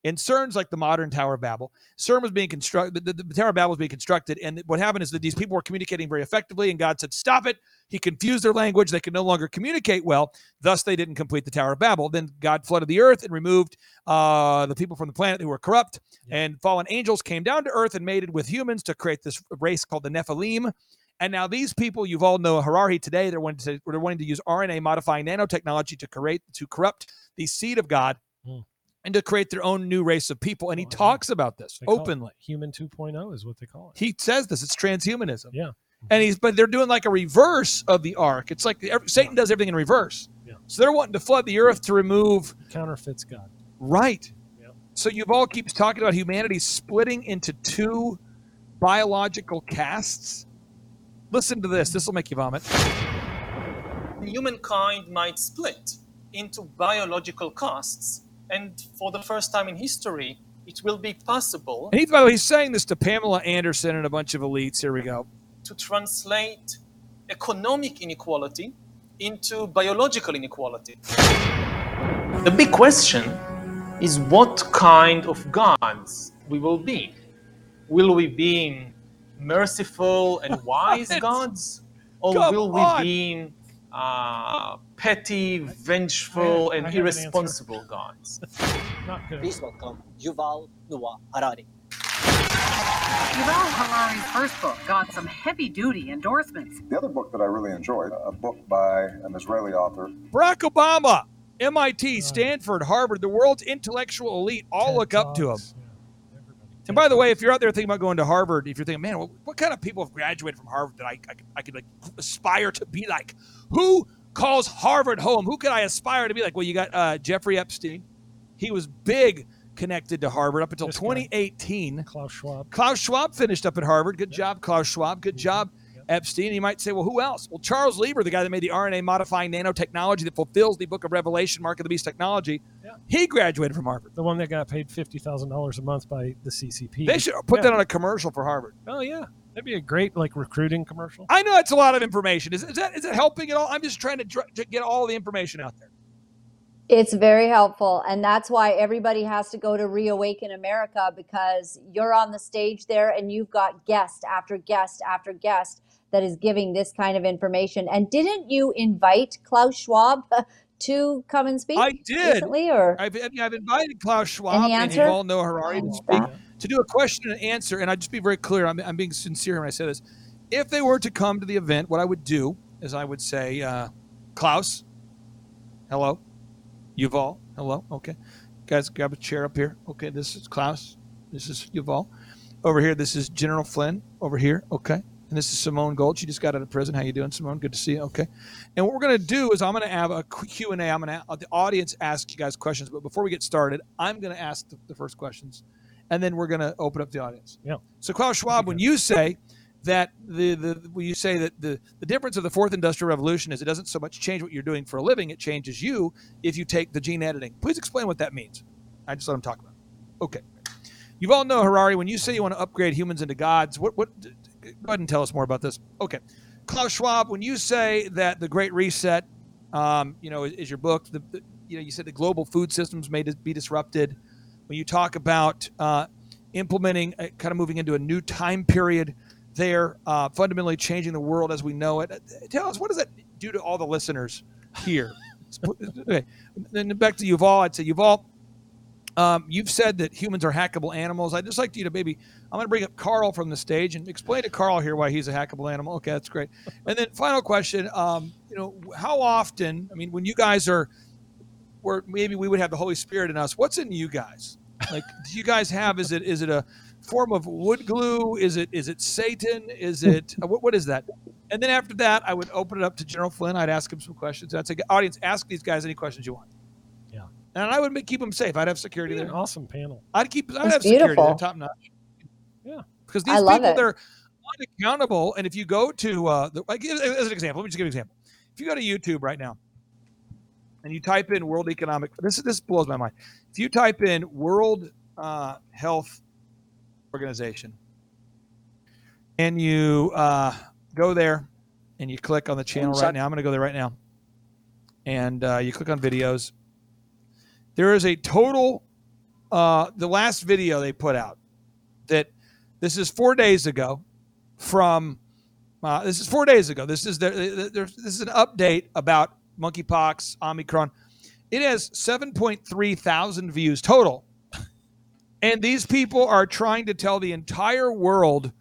Speaker 2: and CERN's like the modern Tower of Babel. CERN was being constructed, the, the, the Tower of Babel was being constructed, and what happened is that these people were communicating very effectively, and God said, "Stop it." He confused their language; they could no longer communicate well. Thus, they didn't complete the Tower of Babel. Then God flooded the earth and removed uh, the people from the planet who were corrupt,
Speaker 5: Yeah.
Speaker 2: and fallen angels came down to earth and mated with humans to create this race called the Nephilim. And now these people, Yuval Noah Harari today. They're wanting to they're wanting to use RNA modifying nanotechnology to create to corrupt the seed of God,
Speaker 5: Hmm.
Speaker 2: and to create their own new race of people. And he
Speaker 5: Oh,
Speaker 2: talks about this
Speaker 5: They call it
Speaker 2: openly.
Speaker 5: Human 2.0 is what they call it.
Speaker 2: He says this. It's transhumanism.
Speaker 5: Yeah.
Speaker 2: And he's but they're doing like a reverse of the ark. It's like every, Satan does everything in reverse.
Speaker 5: Yeah.
Speaker 2: So they're wanting to flood the earth to remove
Speaker 5: Counterfeits God.
Speaker 2: Right.
Speaker 5: Yeah.
Speaker 2: So Yuval keeps talking about humanity splitting into two biological castes. Listen to this. This will make you vomit.
Speaker 12: Humankind might split into biological castes, and for the first time in history, it will be possible
Speaker 2: And he, by the way, he's saying this to Pamela Anderson and a bunch of elites. Here we go.
Speaker 12: To translate economic inequality into biological inequality. The big question is what kind of gods we will be. Will we be
Speaker 13: merciful and *laughs* wise gods, or
Speaker 2: Come
Speaker 13: will we
Speaker 2: on.
Speaker 13: be uh, petty, vengeful,
Speaker 5: I
Speaker 13: and
Speaker 5: have an
Speaker 13: irresponsible gods? *laughs*
Speaker 5: Not good.
Speaker 14: Please welcome Yuval Noah Harari.
Speaker 15: Yuval Harari's first book got some heavy duty endorsements.
Speaker 16: The other book that I really enjoyed, a book by an Israeli author,
Speaker 2: Barack Obama, MIT, Stanford, Harvard, the world's intellectual elite all look up to him. And by the way, if you're out there thinking about going to Harvard, if you're thinking, man, what, what kind of people have graduated from Harvard that I, I, could- I could like aspire to be like? Who calls Harvard home? Who could I aspire to be like? Well, you got uh, Jeffrey Epstein. He was big connected to Harvard up until 2018.
Speaker 5: Klaus Schwab.
Speaker 2: Klaus Schwab finished up at Harvard. Good job, Klaus Schwab. Good job, Epstein. You might say, well, who else? Well, Charles Lieber, the guy that made the RNA modifying nanotechnology that fulfills the Book of Revelation, Mark of the Beast technology, he graduated from Harvard.
Speaker 5: The one that got paid fifty thousand dollars a month by the CCP.
Speaker 2: They should put
Speaker 5: Yeah.
Speaker 2: that on a commercial for Harvard.
Speaker 5: Oh yeah, that'd be a great like recruiting commercial.
Speaker 2: I know it's a lot of information. Is, is that is it helping at all? I'm just trying to, dr- to get all the information out there.
Speaker 3: It's very helpful. And that's why everybody has to go to Reawaken America because you're on the stage there and you've got guest after guest after guest that is giving this kind of information. And didn't you invite Klaus Schwab *laughs* to come and speak
Speaker 2: I did.
Speaker 3: recently? Or
Speaker 2: I've, I've invited Klaus Schwab and Yuval Noah Harari to speak to do a question and answer. And I'd just be very clear. I'm, I'm being sincere when I say this. If they were to come to the event, what I would do is I would say, uh, Klaus, hello, Yuval, hello, okay, guys, grab a chair up here. Okay, this is Klaus. This is Yuval. Over here, this is General Flynn. Over here, okay. And this is Simone Gold. She just got out of prison. How you doing, Simone? Good to see you. Okay. And what we're going to do is I'm going to have a Q&A. I'm going to uh, the audience ask you guys questions. But before we get started, I'm going to ask the, the first questions, and then we're going to open up the audience.
Speaker 5: Yeah.
Speaker 2: So Klaus Schwab, when you say that the, the you say that the, the difference of the fourth industrial revolution is it doesn't so much change what you're doing for a living, it changes you if you take the gene editing. Please explain what that means. I just let him talk about it. Okay. Yuval Noah Harari. When you say you want to upgrade humans into gods, what what? Go ahead and tell us more about this. Okay, Klaus Schwab. When you say that the Great Reset, um, you know, is, is your book. The, the, you know, you said the global food systems may be disrupted. When you talk about uh, implementing, uh, kind of moving into a new time period, there, uh, fundamentally changing the world as we know it. Tell us what does that do to all the listeners here? okay, then back to Yuval. I'd say Yuval. Um, you've said that humans are hackable animals. I'd just like you to maybe, I'm going to bring up Carl from the stage and explain to Carl here why he's a hackable animal. Okay, that's great. And then final question, um, you know, how often, I mean, when you guys are, where maybe we would have the Holy Spirit in us, what's in you guys? Like, do you guys have, is it, is it a form of wood glue? Is it, is it Satan? Is it, uh, what, what is that? And then after that, I would open it up to General Flynn. I'd ask him some questions. I'd say, audience, ask these guys any questions you want.
Speaker 5: Yeah.
Speaker 2: And I would keep them safe. I'd have security
Speaker 5: Be
Speaker 2: there.
Speaker 5: awesome panel.
Speaker 2: I'd keep. I'd
Speaker 3: That's
Speaker 2: have security there, top notch.
Speaker 5: Yeah,
Speaker 2: because these people
Speaker 3: it.
Speaker 2: they're unaccountable. And if you go to, uh, the, like, as an example, let me just give you an example. If you go to YouTube right now, and you type in World Economic, this is this blows my mind. If you type in World uh, Health Organization, and you uh, go there, and you click on the channel right now, I'm going to go there right now, and uh, you click on videos. There is a total uh, the last video they put out that this is four days ago from uh, this is four days ago. This is their, their, this is an update about monkeypox omicron. It has 7.3 thousand views total and these people are trying to tell the entire world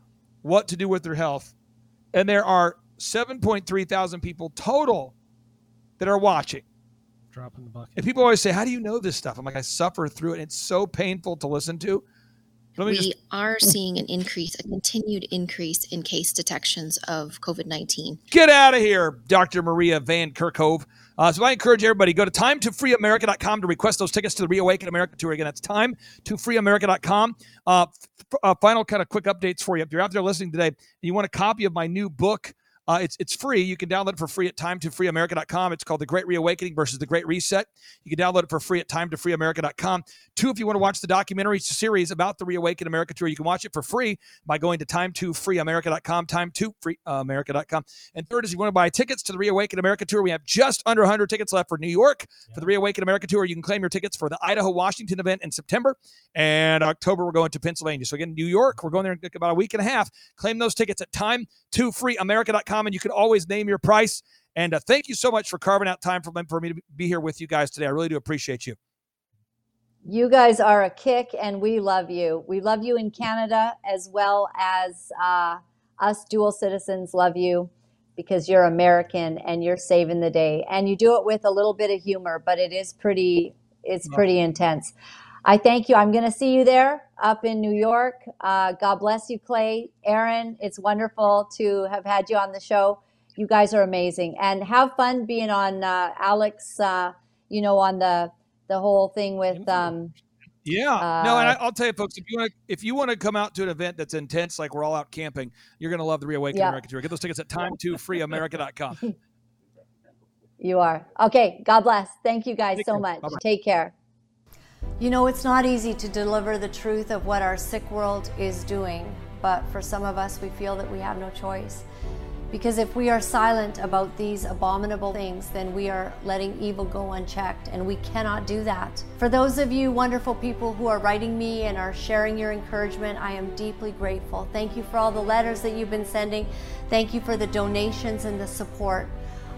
Speaker 2: what to do with their health and there are 7.3 thousand people total that are watching
Speaker 5: Drop in the bucket.
Speaker 2: and people always say, "How do you know this stuff?" I'm like, "I suffer through it. It's so painful to listen to." Let me
Speaker 17: we
Speaker 2: just
Speaker 17: are seeing an increase, a continued increase in case detections of COVID 19.
Speaker 2: get out of here, Dr. Maria Van Kerkhove. Uh, so I encourage everybody go to timetofreeamerica.com to request those tickets to the Reawaken America tour. Again, that's timetofreeamerica.com. Uh, f- uh, final kind of quick updates for you. If you're out there listening today you want a copy of my new book, Uh, it's it's free. You can download it for free at time2freeamerica.com. It's called The Great Reawakening versus The Great Reset. You can download it for free at time2freeamerica.com. Two, if you want to watch the documentary series about the Reawaken America tour, you can watch it for free by going to time2freeamerica.com, time2freeamerica.com. And third is if you want to buy tickets to the Reawaken America tour, we have just under 100 tickets left for New York for the Reawaken America tour. You can claim your tickets for the Idaho Washington event in September and October. We're going to Pennsylvania. So again, New York, we're going there in about a week and a half. Claim those tickets at time2freeamerica.com, and you can always name your price. And uh, thank you so much for carving out time for, for me to be here with you guys today. I really do appreciate you.
Speaker 3: You guys are a kick, and we love you. We love you in Canada as well as uh, us dual citizens love you because you're American and you're saving the day. And you do it with a little bit of humor, but it is pretty it's pretty intense. I thank you. I'm going to see you there up in New York. Uh, God bless you, Clay. Aaron, it's wonderful to have had you on the show. You guys are amazing, and have fun being on uh, Alex. Uh, you know, on the the whole thing with. Um,
Speaker 2: yeah, no, and I, will tell you, folks, if you want to, if you want to come out to an event that's intense, like we're all out camping, you're going to love the Reawaken
Speaker 3: Yeah.
Speaker 2: America tour. Get those tickets at time2freeamerica.com. *laughs*
Speaker 3: You are. Okay. God bless. Thank you guys
Speaker 2: Take
Speaker 3: so
Speaker 2: care.
Speaker 3: much.
Speaker 2: Bye-bye.
Speaker 3: Take care. You know, it's not easy to deliver the truth of what our sick world is doing, but for some of us, we feel that we have no choice. Because if we are silent about these abominable things, then we are letting evil go unchecked, and we cannot do that. For those of you wonderful people who are writing me and are sharing your encouragement, I am deeply grateful. Thank you for all the letters that you've been sending. Thank you for the donations and the support.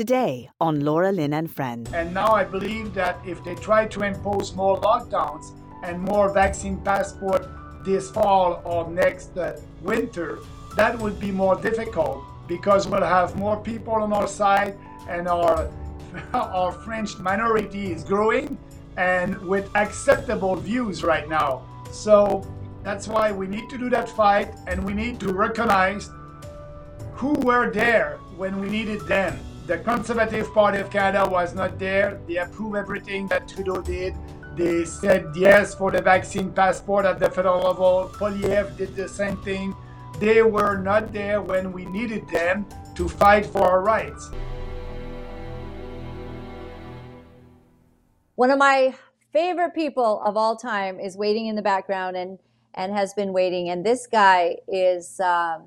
Speaker 1: Today on Laura Lynn and Friends.
Speaker 18: And now I believe that if they try to impose more lockdowns and more vaccine passport this fall or next uh, winter, that would be more difficult because we'll have more people on our side and our *laughs* our French minority is growing and with acceptable views right now. So that's why we need to do that fight and we need to recognize who were there when we needed them. The Conservative Party of Canada was not there. They approved everything that Trudeau did. They said yes for the vaccine passport at the federal level. Poilievre did the same thing. They were not there when we needed them to fight for our rights.
Speaker 3: One of my favorite people of all time is waiting in the background and and has been waiting. And this guy is um,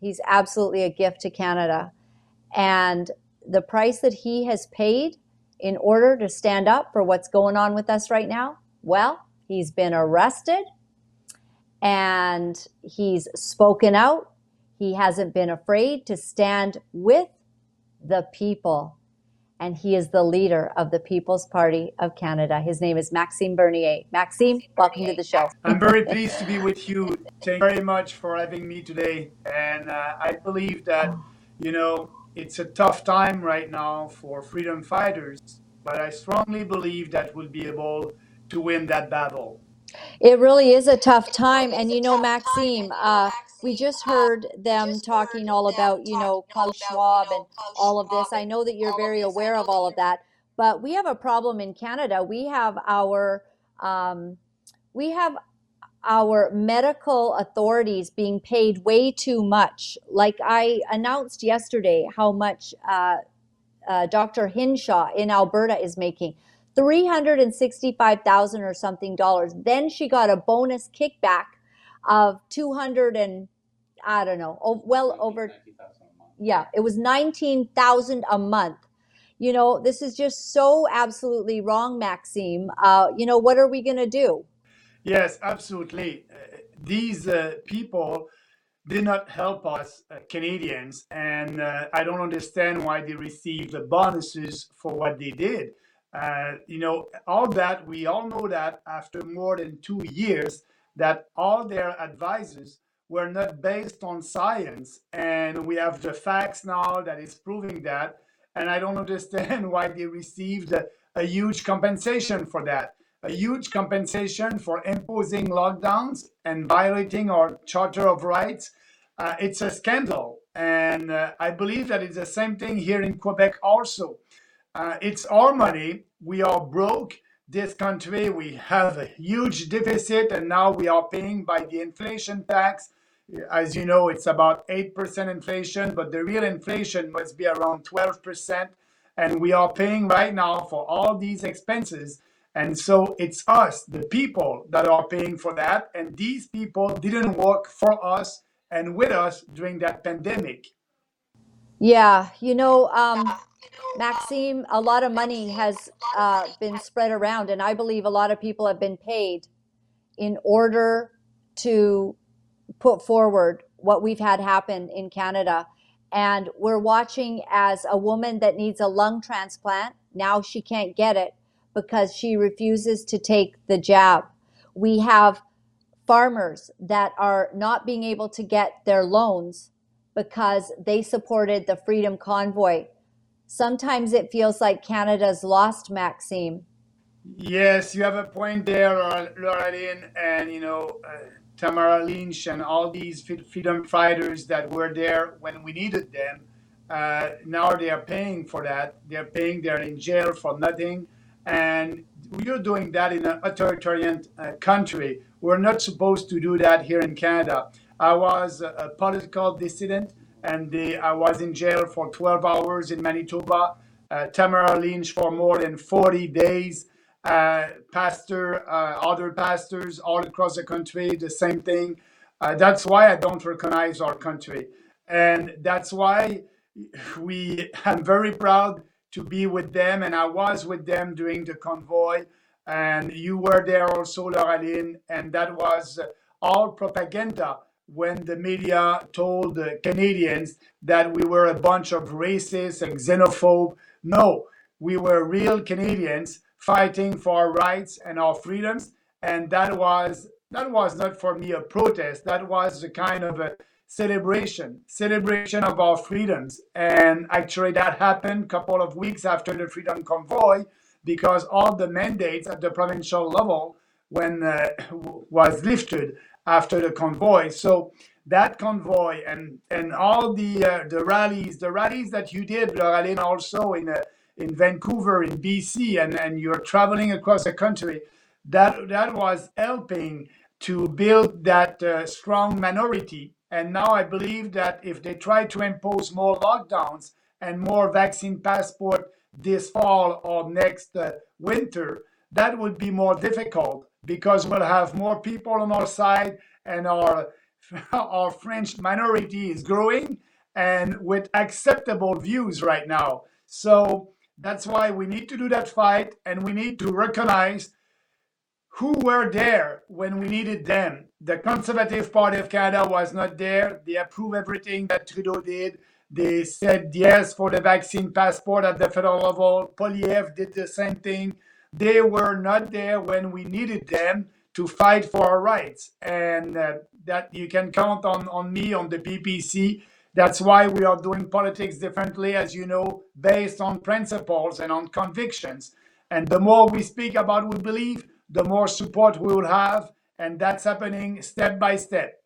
Speaker 3: he's absolutely a gift to Canada. And the price that he has paid in order to stand up for what's going on with us right now, well, he's been arrested and he's spoken out. He hasn't been afraid to stand with the people and he is the leader of the People's Party of Canada. His name is Maxime Bernier. Maxime, welcome to the show.
Speaker 18: I'm very pleased to be with you. Thank you very much for having me today. And uh, I believe that, you know, it's a tough time right now for freedom fighters, but I strongly believe that we'll be able to win that battle.
Speaker 3: It really is a tough time. And you know, Maxime, uh, we just heard them talking all about, you know, Klaus Schwab and all of this. I know that you're very aware of all of that, but we have a problem in Canada. We have our, um, we have our medical authorities being paid way too much. Like I announced yesterday, how much uh, uh, Dr. Hinshaw in Alberta is making. 365,000 or something dollars. Then she got a bonus kickback of 200 and I don't know, well over yeah, it was 19,000 a month. You know, this is just so absolutely wrong, Maxime. Uh, you know, what are we going to do?
Speaker 18: Yes, absolutely. Uh, these uh, people did not help us uh, Canadians, and uh, I don't understand why they received the bonuses for what they did. Uh, you know, all that, we all know that after more than two years, that all their advices were not based on science. And we have the facts now that is proving that. And I don't *laughs* understand why they received a, a huge compensation for that. A huge compensation for imposing lockdowns and violating our Charter of Rights. Uh, it's a scandal. And uh, I believe that it's the same thing here in Quebec also. Uh, it's our money. We are broke. This country, we have a huge deficit, and now we are paying by the inflation tax. As you know, it's about 8% inflation, but the real inflation must be around 12%. And we are paying right now for all these expenses. And so it's us, the people, that are paying for that. And these people didn't work for us and with us during that pandemic.
Speaker 3: Yeah, you know, um, Maxime, a lot of money has uh, been spread around, and I believe a lot of people have been paid in order to put forward what we've had happen in Canada. And we're watching as a woman that needs a lung transplant, now she can't get it because she refuses to take the jab. We have farmers that are not being able to get their loans because they supported the Freedom Convoy sometimes it feels like Canada's lost, Maxime.
Speaker 18: Yes, you have a point there, Lorraine, and you know uh, Tamara Lich and all these freedom fighters that were there when we needed them. Uh, now they are paying for that. They're paying. They're in jail for nothing, and we're doing that in an authoritarian uh, country. We're not supposed to do that here in Canada. I was a, political dissident and I was in jail for 12 hours in Manitoba. Uh, Tamara Lich for more than 40 days. Uh, pastor, uh, other pastors all across the country, the same thing. Uh, that's why I don't recognize our country, and that's why we. *laughs* I'm very proud to be with them, and I was with them during the convoy, and you were there also, Laura and that was all propaganda when the media told the Canadians that we were a bunch of racists and xenophobe. No, we were real Canadians fighting for our rights and our freedoms, and that was that was not for me a protest. That was a kind of a celebration, celebration of our freedoms. And actually, that happened a couple of weeks after the Freedom Convoy, because all the mandates at the provincial level when uh, was lifted after the convoy. So that convoy and and all the uh, the rallies, the rallies that you did, Laura Lynn, also in uh, in Vancouver, in BC, and and you're traveling across the country. That that was helping to build that uh, strong minority. And now I believe that if they try to impose more lockdowns and more vaccine passport this fall or next uh, winter, that would be more difficult because we'll have more people on our side and our *laughs* our French minority is growing and with acceptable views right now. So that's why we need to do that fight and we need to recognize who were there when we needed them. The Conservative Party of Canada was not there. They approved everything that Trudeau did. They said yes for the vaccine passport at the federal level. Poilievre did the same thing. They were not there when we needed them to fight for our rights. And uh, that you can count on, on me, on the PPC. That's why we are doing politics differently, as you know, based on principles and on convictions. And the more we speak about what we believe, the more support we will have. And that's happening step by step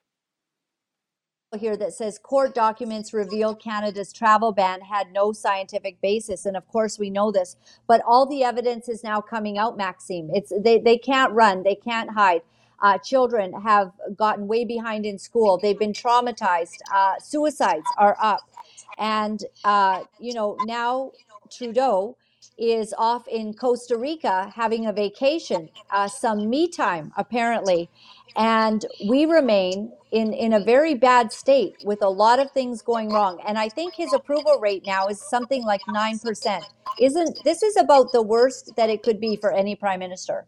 Speaker 3: here that says court documents reveal Canada's travel ban had no scientific basis. And of course we know this, but all the evidence is now coming out, Maxime. It's they, they can't run, they can't hide. Uh, children have gotten way behind in school. They've been traumatized. Uh, suicides are up. And, uh, you know, now Trudeau is off in Costa Rica having a vacation, uh, some me time, apparently. And we remain in, in a very bad state with a lot of things going wrong. And I think his approval rate now is something like 9%. Isn't this is about the worst that it could be for any prime minister?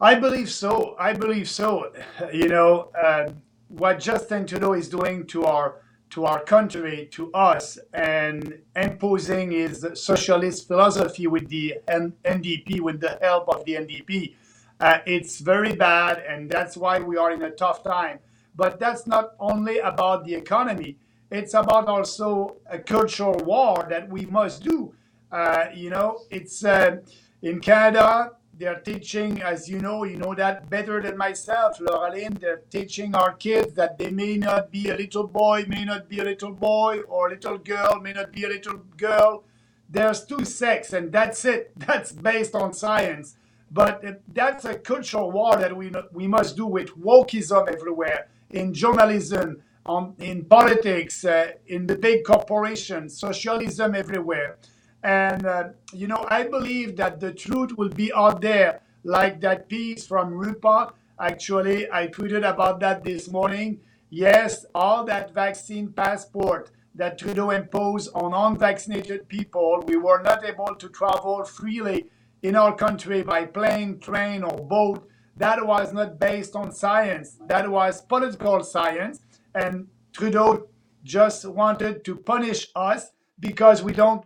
Speaker 18: I believe so. I believe so. You know, uh, what Justin Trudeau is doing to our to our country, to us, and imposing his socialist philosophy with the NDP, with the help of the NDP. Uh, it's very bad, and that's why we are in a tough time. But that's not only about the economy, it's about also a cultural war that we must do. Uh, you know, it's uh, in Canada, they're teaching, as you know, you know that better than myself, Laura Lynn. They're teaching our kids that they may not be a little boy, may not be a little boy, or a little girl, may not be a little girl. There's two sex, and that's it. *laughs* That's based on science. But that's a cultural war that we we must do with wokeism everywhere in journalism, on in politics, uh, in the big corporations, socialism everywhere. And, uh, you know, I believe that the truth will be out there, like that piece from Rupa. Actually, I tweeted about that this morning. Yes, all that vaccine passport that Trudeau imposed on unvaccinated people, we were not able to travel freely in our country by plane, train, or boat. That was not based on science. That was political science. And Trudeau just wanted to punish us because we don't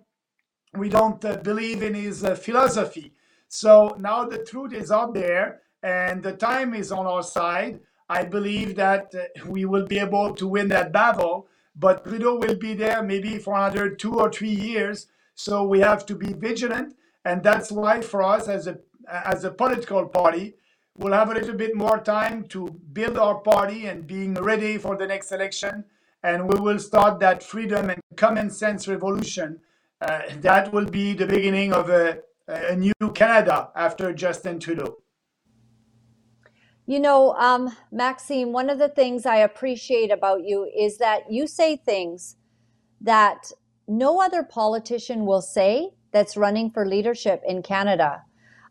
Speaker 18: we don't uh, believe in his uh, philosophy. So now the truth is out there and the time is on our side. I believe that uh, we will be able to win that battle, but Trudeau will be there maybe for another two or three years. So we have to be vigilant. And that's why for us as a, as a political party, we'll have a little bit more time to build our party and being ready for the next election. And we will start that freedom and common sense revolution uh, that will be the beginning of a, a new Canada after Justin Trudeau.
Speaker 3: You know, um, Maxime, one of the things I appreciate about you is that you say things that no other politician will say that's running for leadership in Canada.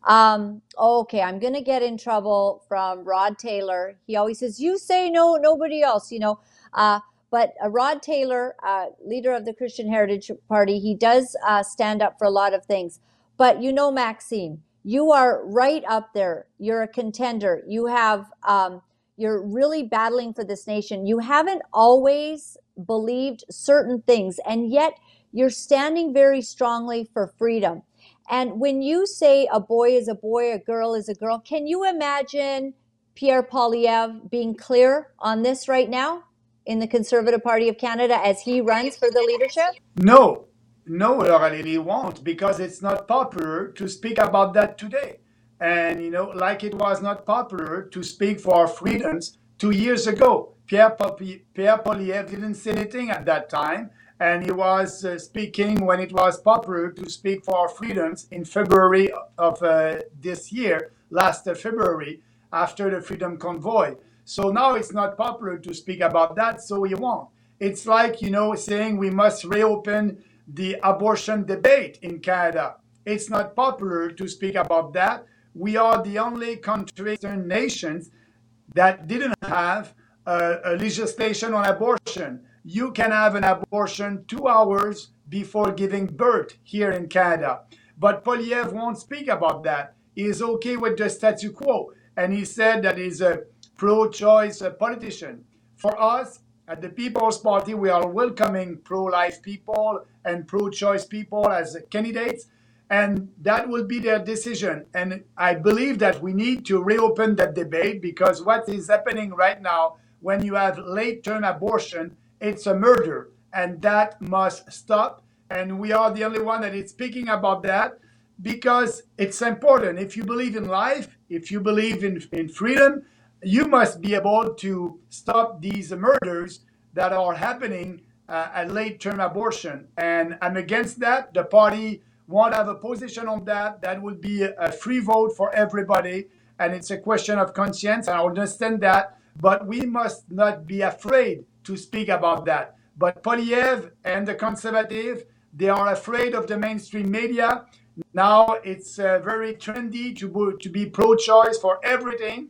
Speaker 3: Um, okay, I'm going to get in trouble from Rod Taylor. He always says, You say no, nobody else, you know. Uh, but uh, Rod Taylor, uh, leader of the Christian Heritage Party, he does uh, stand up for a lot of things. But you know, Maxime, you are right up there. You're a contender. You have um, You're really battling for this nation. You haven't always believed certain things, and yet you're standing very strongly for freedom. And when you say a boy is a boy, a girl is a girl, can you imagine Pierre Poilievre being clear on this right now in the Conservative Party of Canada as he runs for the leadership?
Speaker 18: No, no, Laura Lynn, he won't because it's not popular to speak about that today. And, you know, like it was not popular to speak for our freedoms two years ago. Pierre, Pierre Poilievre didn't say anything at that time and he was uh, speaking when it was popular to speak for our freedoms in February of uh, this year, last uh, February, after the Freedom Convoy. So now it's not popular to speak about that, so he won't. It's like, you know, saying we must reopen the abortion debate in Canada. It's not popular to speak about that. We are the only country, nations that didn't have a, legislation on abortion you can have an abortion two hours before giving birth here in Canada. But Poilievre won't speak about that. He is okay with the status quo. And he said that he's a pro choice politician. For us, at the People's Party, we are welcoming pro life people and pro choice people as candidates. And that will be their decision. And I believe that we need to reopen that debate because what is happening right now when you have late term abortion it's a murder, and that must stop. And we are the only one that is speaking about that because it's important. If you believe in life, if you believe in, in freedom, you must be able to stop these murders that are happening uh, at late term abortion. And I'm against that. The party won't have a position on that. That would be a free vote for everybody. And it's a question of conscience. I understand that. But we must not be afraid to speak about that. But Poilievre and the conservative, they are afraid of the mainstream media. Now it's uh, very trendy to, to be pro-choice for everything,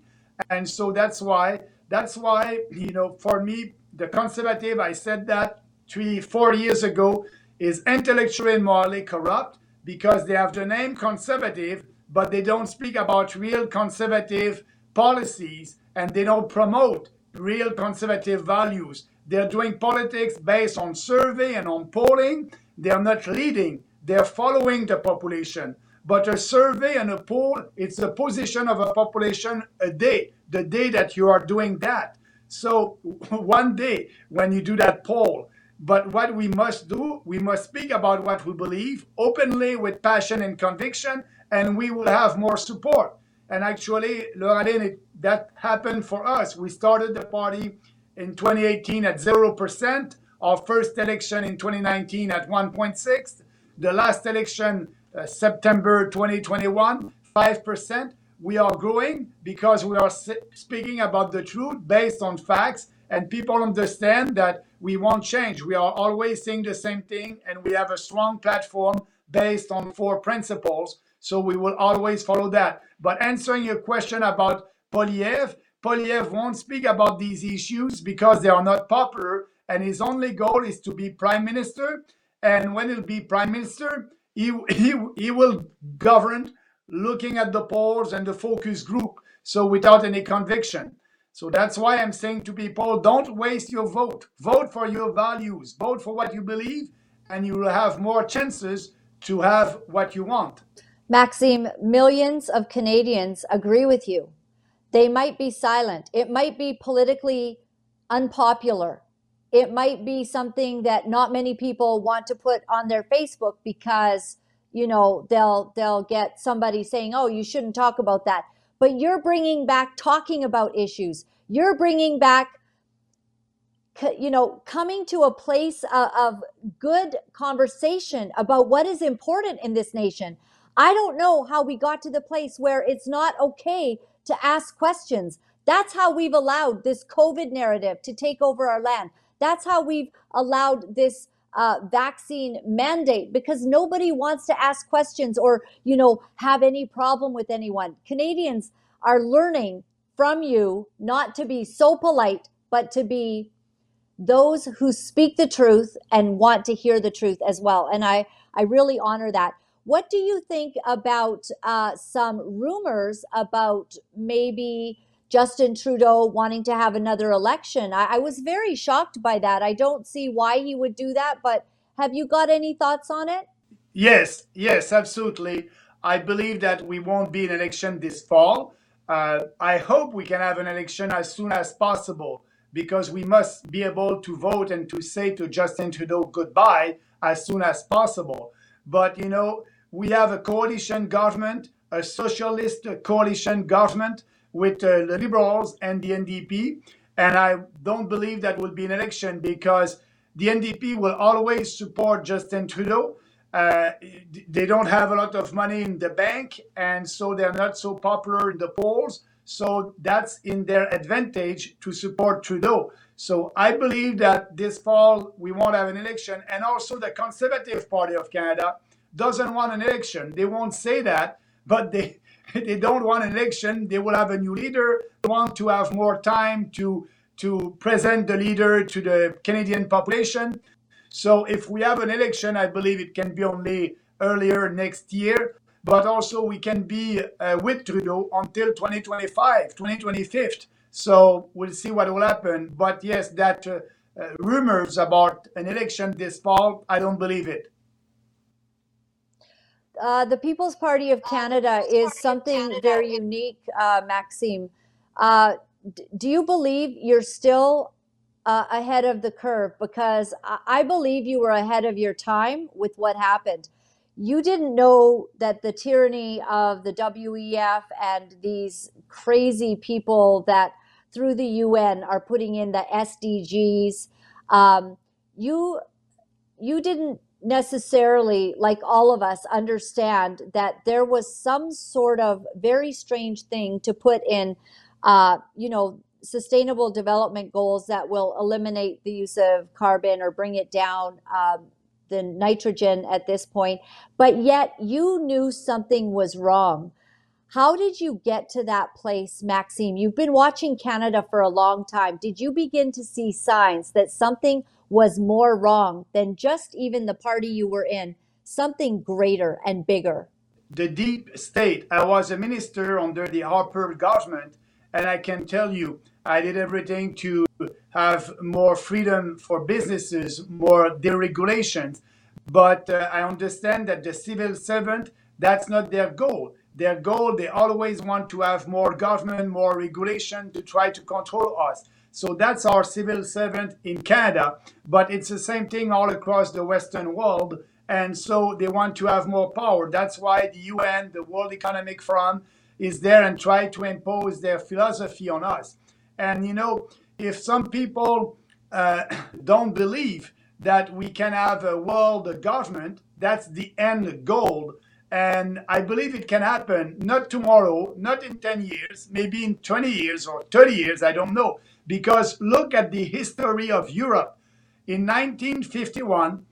Speaker 18: and so that's why that's why you know for me the conservative I said that three four years ago is intellectually and morally corrupt because they have the name conservative but they don't speak about real conservative policies and they don't promote real conservative values. They're doing politics based on survey and on polling. They're not leading, they're following the population. But a survey and a poll, it's the position of a population a day, the day that you are doing that. So *laughs* one day when you do that poll, but what we must do, we must speak about what we believe openly with passion and conviction, and we will have more support. And actually, Laura Lynn, that happened for us. We started the party in 2018 at 0%, our first election in 2019 at 1.6, the last election, Uh, September 2021, 5%. We are growing because we are speaking about the truth based on facts, and people understand that we won't change. We are always saying the same thing, and we have a strong platform based on four principles. So we will always follow that. But answering your question about Poilievre, Poilievre won't speak about these issues because they are not popular, and his only goal is to be prime minister. And when he'll be prime minister, he, he, he will govern looking at the polls and the focus group, so without any conviction. So that's why I'm saying to people don't waste your vote. Vote for your values, vote for what you believe, and you will have more chances to have what you want.
Speaker 3: Maxime, millions of Canadians agree with you. They might be silent. It might be politically unpopular. It might be something that not many people want to put on their Facebook because, you know, they'll they'll get somebody saying, "Oh, you shouldn't talk about that." But you're bringing back talking about issues. You're bringing back you know, coming to a place of, of good conversation about what is important in this nation. I don't know how we got to the place where it's not okay to ask questions. That's how we've allowed this COVID narrative to take over our land. That's how we've allowed this uh, vaccine mandate because nobody wants to ask questions or, you know, have any problem with anyone. Canadians are learning from you not to be so polite, but to be those who speak the truth and want to hear the truth as well. And I, I really honor that. What do you think about uh, some rumors about maybe Justin Trudeau wanting to have another election. I, I was very shocked by that. I don't see why he would do that, but have you got any thoughts on it?
Speaker 18: Yes, yes, absolutely. I believe that we won't be in election this fall. Uh, I hope we can have an election as soon as possible because we must be able to vote and to say to Justin Trudeau goodbye as soon as possible. But, you know, we have a coalition government, a socialist coalition government with uh, the Liberals and the NDP. And I don't believe that will be an election because the NDP will always support Justin Trudeau. Uh, they don't have a lot of money in the bank, and so they're not so popular in the polls. So that's in their advantage to support Trudeau. So I believe that this fall we won't have an election. And also, the Conservative Party of Canada doesn't want an election. They won't say that, but they *laughs* they don't want an election. They will have a new leader. They want to have more time to to present the leader to the Canadian population. So if we have an election, I believe it can be only earlier next year but also we can be uh, with Trudeau until 2025, 2025. So we'll see what will happen. But yes, that uh, uh, rumors about an election this fall, I don't believe it.
Speaker 3: Uh, the People's Party of Canada is something very unique, uh, Maxime. Uh, d- do you believe you're still uh, ahead of the curve? Because I-, I believe you were ahead of your time with what happened you didn't know that the tyranny of the WEF and these crazy people that through the UN are putting in the SDGs. Um, you you didn't necessarily, like all of us, understand that there was some sort of very strange thing to put in, uh, you know, sustainable development goals that will eliminate the use of carbon or bring it down. Um, the nitrogen at this point, but yet you knew something was wrong. How did you get to that place, Maxime? You've been watching Canada for a long time. Did you begin to see signs that something was more wrong than just even the party you were in, something greater and bigger?
Speaker 18: The deep state. I was a minister under the Harper government, and I can tell you, I did everything to have more freedom for businesses, more deregulation. But uh, I understand that the civil servant, that's not their goal. Their goal, they always want to have more government, more regulation to try to control us. So that's our civil servant in Canada. But it's the same thing all across the Western world. And so they want to have more power. That's why the UN, the World Economic Forum, is there and try to impose their philosophy on us. And you know, if some people uh, *coughs* don't believe that we can have a world government, that's the end goal. And I believe it can happen, not tomorrow, not in 10 years, maybe in 20 years or 30 years, I don't know. Because look at the history of Europe. In 1951,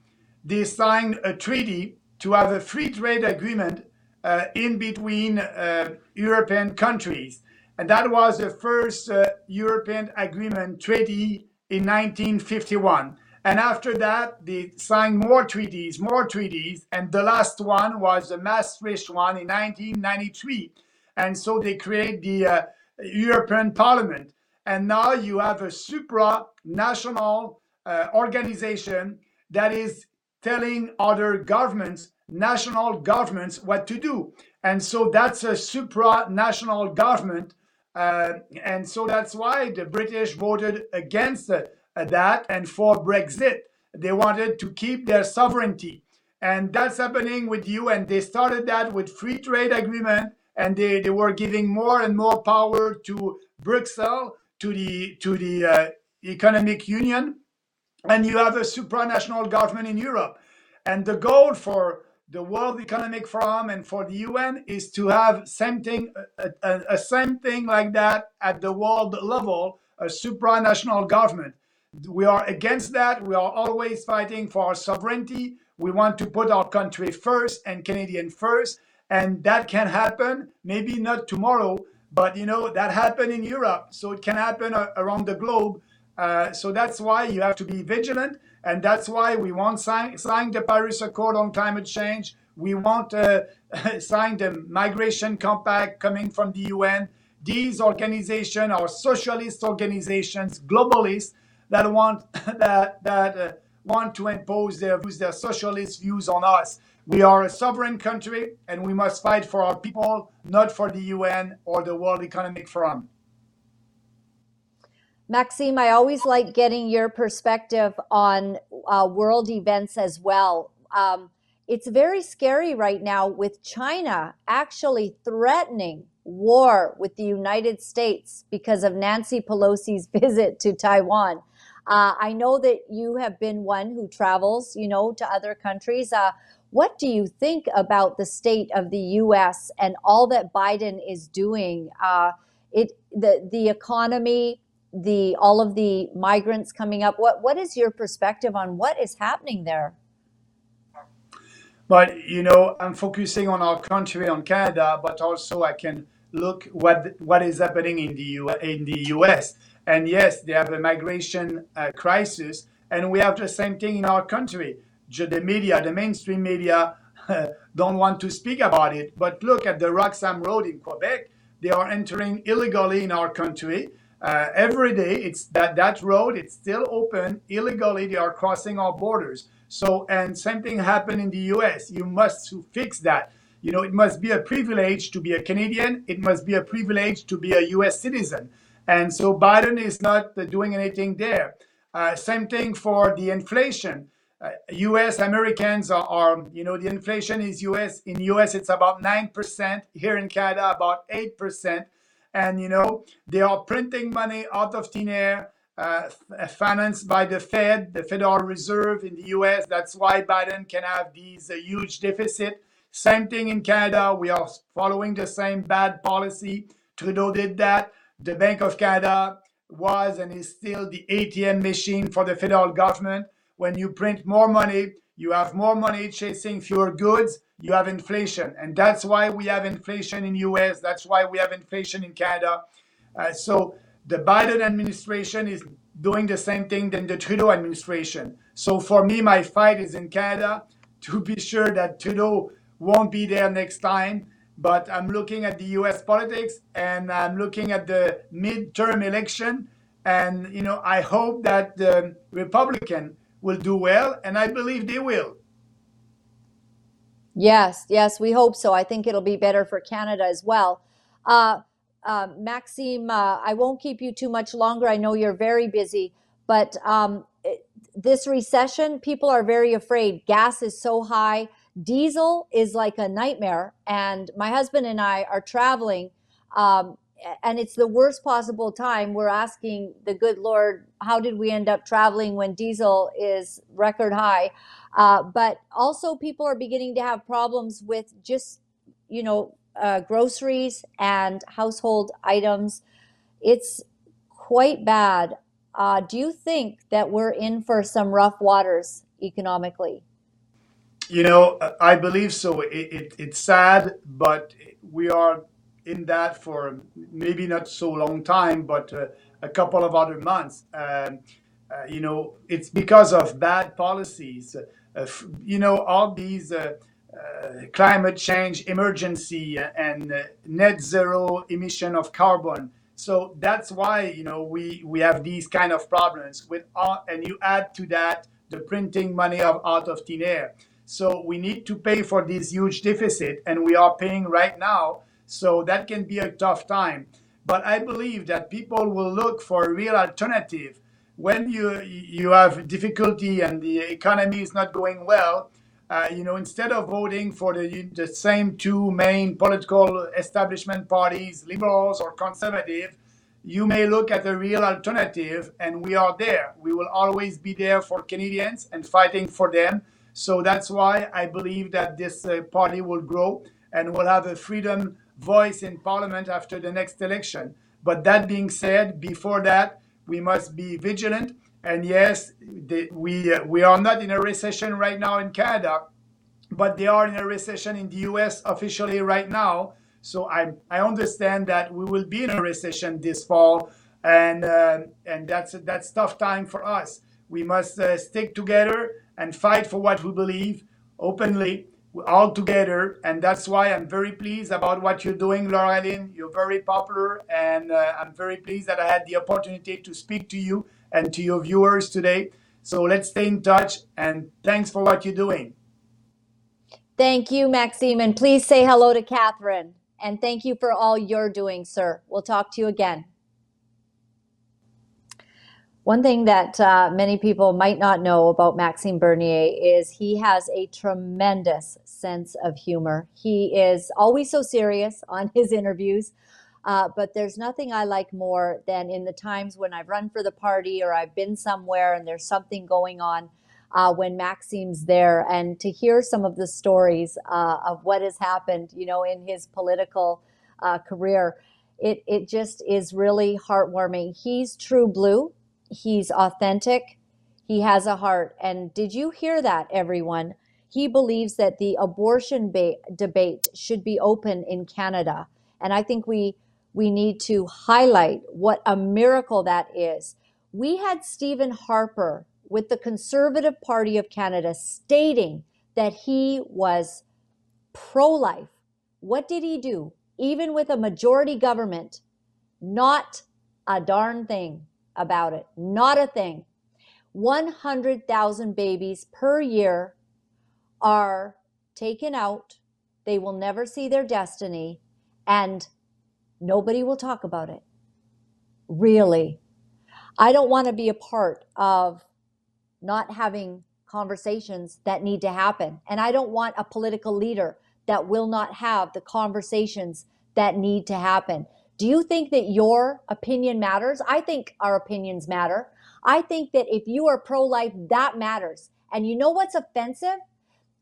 Speaker 18: they signed a treaty to have a free trade agreement uh, in between uh, European countries. And that was the first uh, European agreement treaty in 1951. And after that, they signed more treaties, more treaties. And the last one was the Maastricht one in 1993. And so they create the uh, European Parliament. And now you have a supranational uh, organization that is telling other governments, national governments, what to do. And so that's a supranational government uh, and so that's why the British voted against uh, that and for Brexit. They wanted to keep their sovereignty. And that's happening with you. And they started that with free trade agreement. And they, they were giving more and more power to Brussels, to the, to the uh, economic union. And you have a supranational government in Europe. And the goal for the World Economic Forum and for the UN is to have something, a, a, a same thing like that at the world level, a supranational government. We are against that. We are always fighting for our sovereignty. We want to put our country first and Canadian first. And that can happen, maybe not tomorrow, but you know, that happened in Europe. So it can happen around the globe. Uh, so that's why you have to be vigilant. And that's why we want sign, sign the Paris Accord on climate change. We want uh, *laughs* sign the migration compact coming from the UN. these organizations are socialist organizations, globalists that want *laughs* that that uh, want to impose their views, their socialist views on us. We are a sovereign country, and we must fight for our people, not for the UN or the World Economic Forum.
Speaker 3: Maxime, I always like getting your perspective on uh, world events as well. Um, it's very scary right now with China actually threatening war with the United States because of Nancy Pelosi's *laughs* visit to Taiwan. Uh, I know that you have been one who travels, you know, to other countries. Uh, what do you think about the state of the U.S. and all that Biden is doing? Uh, it the the economy, the all of the migrants coming up. What what is your perspective on what is happening there?
Speaker 18: But you know, I'm focusing on our country, on Canada, but also I can look what what is happening in the U, in the U.S. And yes, they have a migration uh, crisis, and we have the same thing in our country. The media, the mainstream media, *laughs* don't want to speak about it. But look at the Roxham Road in Quebec; they are entering illegally in our country. Uh, every day, it's that that road it's still open illegally. They are crossing our borders. So, and same thing happened in the U.S. You must fix that. You know, it must be a privilege to be a Canadian. It must be a privilege to be a U.S. citizen. And so Biden is not doing anything there. Uh, same thing for the inflation. Uh, U.S. Americans are, are, you know, the inflation is U.S. in U.S. It's about nine percent. Here in Canada, about eight percent. And you know, they are printing money out of thin air uh, financed by the Fed, the Federal Reserve in the US. That's why Biden can have these uh, huge deficit. Same thing in Canada. We are following the same bad policy. Trudeau did that. The Bank of Canada was and is still the ATM machine for the federal government. When you print more money, you have more money chasing fewer goods, you have inflation. And that's why we have inflation in US. That's why we have inflation in Canada. Uh, so the Biden administration is doing the same thing than the Trudeau administration. So for me, my fight is in Canada to be sure that Trudeau won't be there next time. But I'm looking at the US politics and I'm looking at the midterm election. And, you know, I hope that the Republican will do well, and I believe they will.
Speaker 3: Yes, yes, we hope so. I think it'll be better for Canada as well. Uh, um, Maxime, uh, I won't keep you too much longer. I know you're very busy, but um, it, this recession, people are very afraid. Gas is so high. Diesel is like a nightmare. And my husband and I are traveling, um, and it's the worst possible time. We're asking the good Lord, how did we end up traveling when diesel is record high? Uh, but also, people are beginning to have problems with just, you know, uh, groceries and household items. It's quite bad. Uh, do you think that we're in for some rough waters economically?
Speaker 18: You know, I believe so. It, it, it's sad, but we are in that for maybe not so long time, but uh, a couple of other months. Um, uh, you know, it's because of bad policies. Uh, you know, all these uh, uh, climate change emergency and uh, net zero emission of carbon. So that's why you know we we have these kind of problems with all, and you add to that the printing money of out of thin air. So we need to pay for this huge deficit, and we are paying right now. So that can be a tough time. But I believe that people will look for a real alternative when you you have difficulty and the economy is not going well uh, you know, instead of voting for the, the same two main political establishment parties, liberals or conservative, you may look at a real alternative, and we are there. We will always be there for Canadians and fighting for them. So that's why I believe that this uh, party will grow and will have a freedom voice in parliament after the next election. But that being said, before that, we must be vigilant and yes, we uh, we are not in a recession right now in Canada, but they are in a recession in the U.S. officially right now. So I I understand that we will be in a recession this fall, and uh, and that's that's tough time for us. We must uh, stick together and fight for what we believe openly all together, and that's why I'm very pleased about what you're doing, Laura. You're very popular, and uh, I'm very pleased that I had the opportunity to speak to you and to your viewers today. So let's stay in touch, and thanks for what you're doing.
Speaker 3: Thank you, Maxime, and please say hello to Catherine. And thank you for all you're doing, sir. We'll talk to you again. One thing that uh, many people might not know about Maxime Bernier is he has a tremendous sense of humor. He is always so serious on his interviews, uh, but there's nothing I like more than in the times when I've run for the party or I've been somewhere and there's something going on uh, when Maxime's there and to hear some of the stories uh, of what has happened, you know, in his political uh, career. It, it just is really heartwarming. He's true blue he's authentic, he has a heart. And did you hear that, everyone? He believes that the abortion ba- debate should be open in Canada. And I think we we need to highlight what a miracle that is. We had Stephen Harper with the Conservative Party of Canada stating that he was pro life. What did he do? Even with a majority government, not a darn thing about it. Not a thing. 100,000 babies per year are taken out. They will never see their destiny, and nobody will talk about it. Really. I don't want to be a part of not having conversations that need to happen. And I don't want a political leader that will not have the conversations that need to happen. Do you think that your opinion matters? I think our opinions matter. I think that if you are pro life, that matters. And you know what's offensive?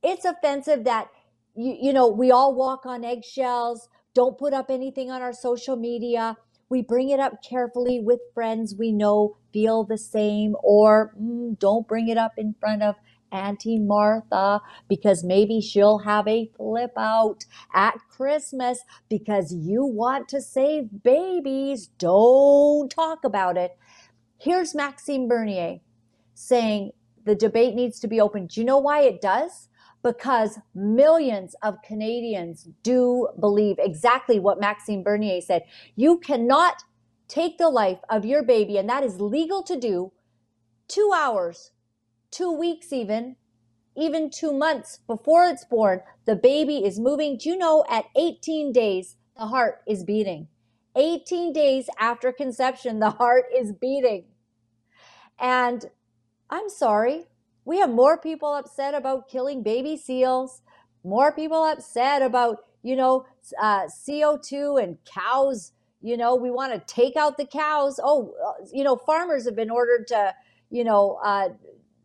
Speaker 3: It's offensive that, you, you know, we all walk on eggshells, don't put up anything on our social media. We bring it up carefully with friends we know feel the same, or mm, don't bring it up in front of Auntie Martha because maybe she'll have a flip out at Christmas because you want to save babies. Don't talk about it. Here's Maxime Bernier saying the debate needs to be open. Do you know why it does? Because millions of Canadians do believe exactly what Maxime Bernier said. You cannot take the life of your baby, and that is legal to do, two hours two weeks even, even two months before it's born, the baby is moving. Do you know at 18 days, the heart is beating? 18 days after conception, the heart is beating. And I'm sorry, we have more people upset about killing baby seals, more people upset about, you know, uh, CO2 and cows. You know, we want to take out the cows. Oh, uh, you know, farmers have been ordered to, you know, uh,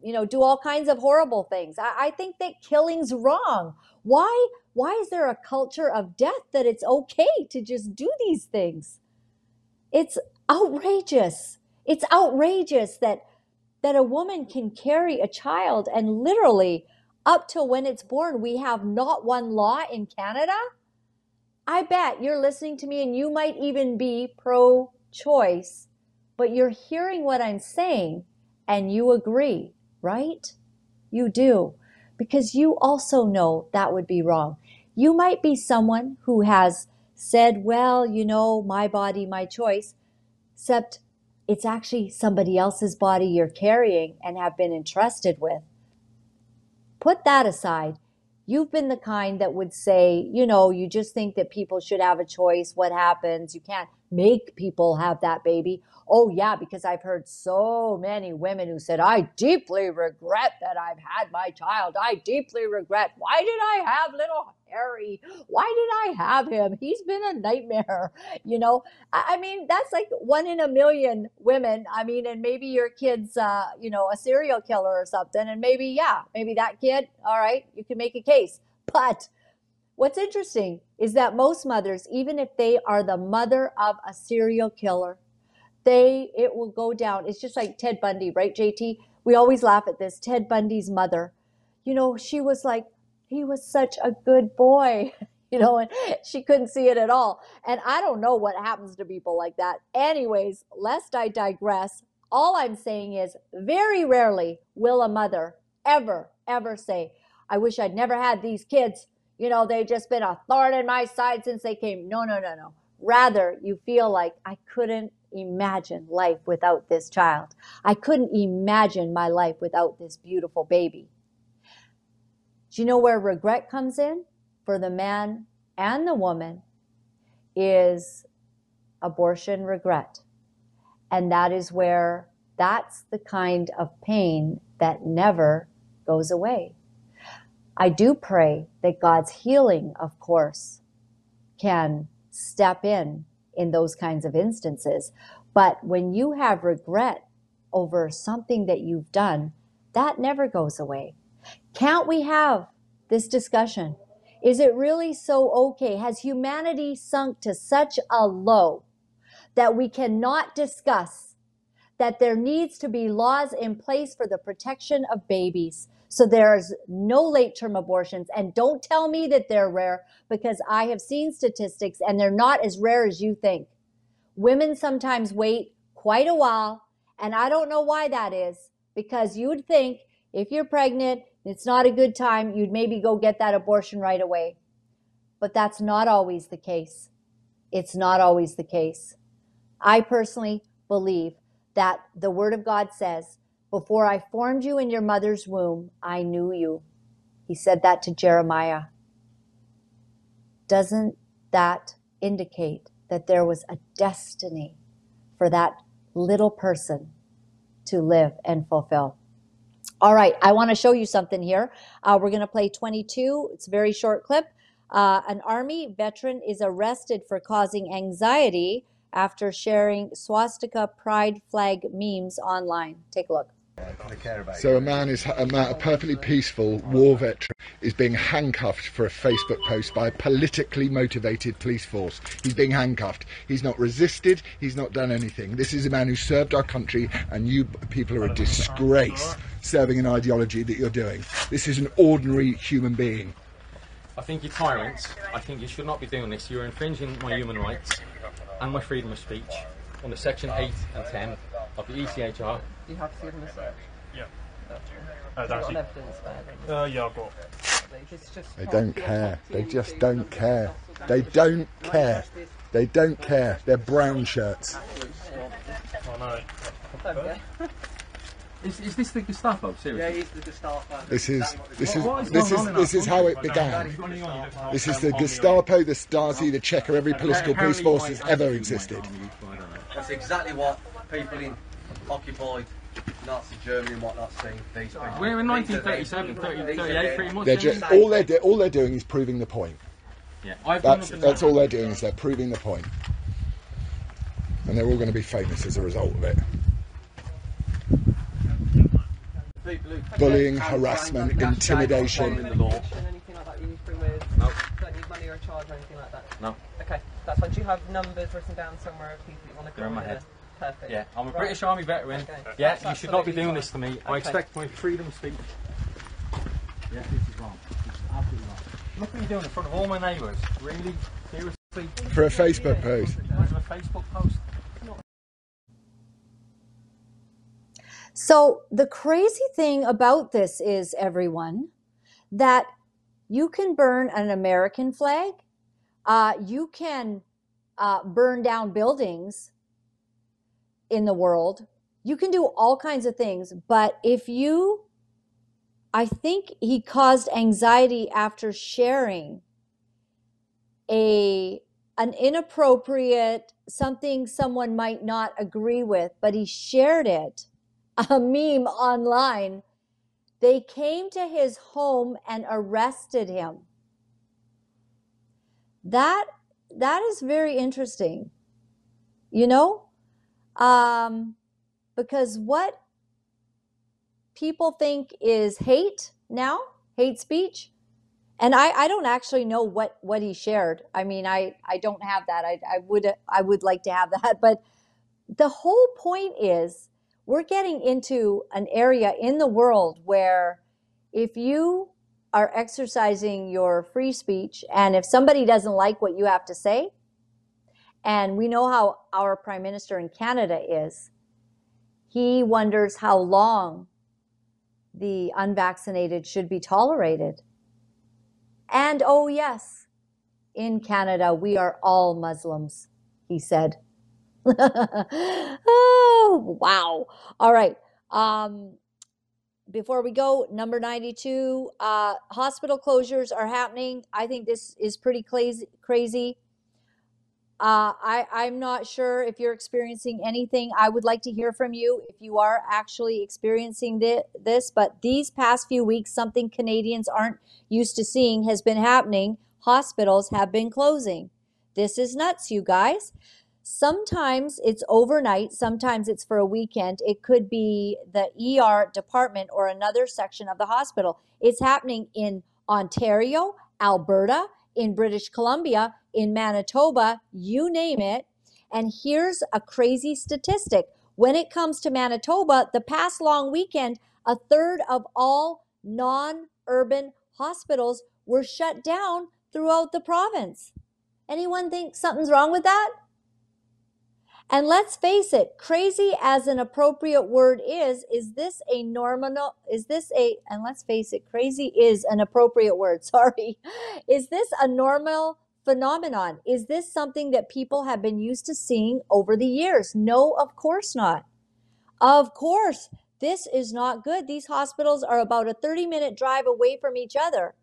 Speaker 3: you know, do all kinds of horrible things. I, I think that killing's wrong. Why? Why is there a culture of death that it's okay to just do these things? It's outrageous. It's outrageous that that a woman can carry a child and literally up till when it's born we have not one law in Canada. I bet you're listening to me and you might even be pro choice, but you're hearing what I'm saying and you agree right? You do, because you also know that would be wrong. You might be someone who has said, well, you know, my body, my choice, except it's actually somebody else's body you're carrying and have been entrusted with. Put that aside. You've been the kind that would say, you know, you just think that people should have a choice. What happens? You can't make people have that baby. Oh, yeah, because I've heard so many women who said, I deeply regret that I've had my child. I deeply regret. Why did I have little Harry? Why did I have him? He's been a nightmare. *laughs* You know, I mean, that's like one in a million women. I mean, and maybe your kid's, uh, you know, a serial killer or something. And maybe, yeah, maybe that kid, all right, you can make a case. But what's interesting is that most mothers, even if they are the mother of a serial killer, they it will go down. It's just like Ted Bundy, right, JT? We always laugh at this. Ted Bundy's mother, you know, she was like, he was such a good boy, *laughs* you know, and she couldn't see it at all. And I don't know what happens to people like that. Anyways, lest I digress, all I'm saying is very rarely will a mother ever, ever say, I wish I'd never had these kids. You know, they've just been a thorn in my side since they came. No, no, no, no. Rather, you feel like I couldn't imagine life without this child. I couldn't imagine my life without this beautiful baby. Do you know where regret comes in for the man and the woman? Is abortion regret. And that is where that's the kind of pain that never goes away. I do pray that God's healing, of course, can step in in those kinds of instances. But when you have regret over something that you've done, that never goes away. Can't we have this discussion? Is it really so okay? Has humanity sunk to such a low that we cannot discuss that there needs to be laws in place for the protection of babies so there's no late term abortions. And don't tell me that they're rare because i have seen statistics and they're not as rare as you think. Women sometimes wait quite a while and i don't know why that is because you would think if you're pregnant it's not a good time you'd maybe go get that abortion right away. But that's not always the case. It's not always the case. I personally believe that the Word of God says, Before I formed you in your mother's womb, I knew you. He said that to Jeremiah. Doesn't that indicate that there was a destiny for that little person to live and fulfill? All right, I want to show you something here. Uh, we're going to play 22. It's a very short clip. Uh, an Army veteran is arrested for causing anxiety after sharing swastika pride flag memes online. Take a look.
Speaker 19: So a man is a, man, a perfectly peaceful war veteran is being handcuffed for a Facebook post by a politically motivated police force. He's being handcuffed. He's not resisted. He's not done anything. This is a man who served our country, and you people are a disgrace serving an ideology that you're doing. This is an ordinary human being.
Speaker 20: I think you're tyrants. I think you should not be doing this. You're infringing my human rights and my freedom of speech under section 8 and 10 of the ECHR.
Speaker 21: Do you have freedom of speech?
Speaker 20: Yeah.
Speaker 21: Uh, got evidence there?
Speaker 20: Uh, yeah, I've got.
Speaker 19: They don't care. They just don't care. They don't care. They don't care. They're brown shirts.
Speaker 20: Oh no. Is, is this the Gestapo? Seriously?
Speaker 21: Yeah, he's the Gestapo.
Speaker 19: This is this is
Speaker 20: What is
Speaker 19: this
Speaker 20: going
Speaker 19: is
Speaker 20: on in
Speaker 19: this is how it began. This is the Gestapo, the Stasi, the Cheka, every political police force that's ever existed.
Speaker 21: That's exactly what people in occupied Nazi Germany and whatnot see. These people.
Speaker 20: We're in 1937,
Speaker 21: the-
Speaker 20: 30, 38 pretty much.
Speaker 19: They're
Speaker 20: aren't
Speaker 19: just all they're do- all they're doing is proving the point.
Speaker 20: Yeah, I've
Speaker 19: That's that's all they're doing is they're proving the point. point, and they're all going to be famous as a result of it. Bullying, harassment, intimidation.
Speaker 21: following the law. Anything like that you need to bring with?
Speaker 20: No.
Speaker 21: Don't need money or a charge or anything like that?
Speaker 20: No.
Speaker 21: Okay, that's fine. Do you have numbers written down somewhere of people you want to
Speaker 20: They're in my
Speaker 21: call
Speaker 20: head.
Speaker 21: Perfect.
Speaker 20: Yeah, I'm a
Speaker 21: Right.
Speaker 20: British Army veteran.
Speaker 21: Okay.
Speaker 20: Yeah,
Speaker 21: That's
Speaker 20: you should not be doing
Speaker 21: fine.
Speaker 20: this to me. I expect my freedom of speech. Yeah, this is wrong. This is absolutely wrong. Look what you're doing in front of all my neighbours. Really? Seriously?
Speaker 19: For a Facebook post.
Speaker 20: Because of a Facebook post?
Speaker 3: So, the crazy thing about this is, everyone, that you can burn an American flag, uh, you can uh, burn down buildings in the world, you can do all kinds of things. But if you, I think he caused anxiety after sharing a an inappropriate something someone might not agree with, but he shared it *laughs* a meme online. They came to his home and arrested him. That that is very interesting. You know? Um because what people think is hate now, hate speech, and I, I don't actually know what what he shared. I mean, I I don't have that. I I would I would like to have *laughs* that, but the whole point is we're getting into an area in the world where if you are exercising your free speech and if somebody doesn't like what you have to say, and we know how our prime minister in Canada is, he wonders how long the unvaccinated should be tolerated. And oh, yes, in Canada, we are all Muslims, he said. *laughs* oh, wow. All right. Um, before we go, number 92, uh, hospital closures are happening. I think this is pretty crazy. Uh, I, I'm not sure if you're experiencing anything. I would like to hear from you if you are actually experiencing thi- this. But these past few weeks, something Canadians aren't used to seeing has been happening. Hospitals have been closing. This is nuts, you guys. Sometimes it's overnight, sometimes it's for a weekend. It could be the ER department or another section of the hospital. It's happening in Ontario, Alberta, in British Columbia, in Manitoba, you name it. And here's a crazy statistic. When it comes to Manitoba, the past long weekend, a third of all non urban hospitals were shut down throughout the province. Anyone think something's wrong with that? And let's face it, crazy as an appropriate word is, is this a normal, is this a, and let's face it, crazy is an appropriate word, *laughs* sorry. Is this a normal phenomenon? Is this something that people have been used to seeing over the years? No, of course not. Of course, this is not good. These hospitals are about a 30 minute drive away from each other.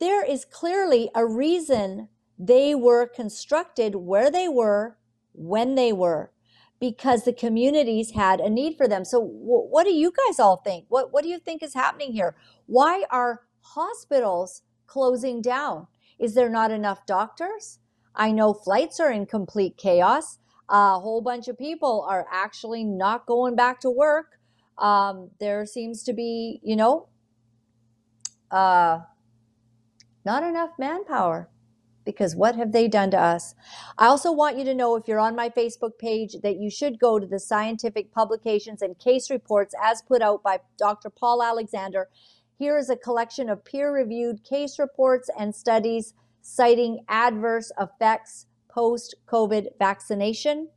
Speaker 3: There is clearly a reason they were constructed where they were when they were because the communities had a need for them. So w- what do you guys all think? What what do you think is happening here? Why are hospitals closing down? Is there not enough doctors? I know flights are in complete chaos. A whole bunch of people are actually not going back to work. Um, there seems to be, you know, uh, not enough manpower because what have they done to us? I also want you to know if you're on my Facebook page that you should go to the scientific publications and case reports as put out by Dr. Paul Alexander. Here is a collection of peer reviewed case reports and studies citing adverse effects post COVID vaccination.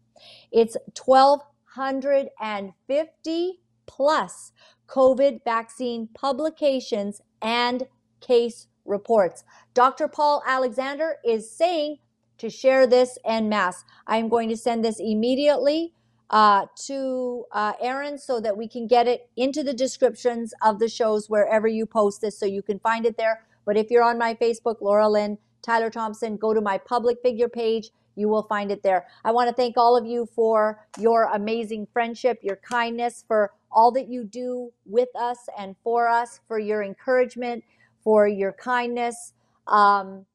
Speaker 3: It's 1,250 plus COVID vaccine publications and case reports. Dr. Paul Alexander is saying to share this en masse. I am going to send this immediately uh, to uh, Aaron so that we can get it into the descriptions of the shows wherever you post this so you can find it there. But if you're on my Facebook, Laura Lynn, Tyler Thompson, go to my public figure page. You will find it there. I want to thank all of you for your amazing friendship, your kindness, for all that you do with us and for us, for your encouragement, for your kindness, um,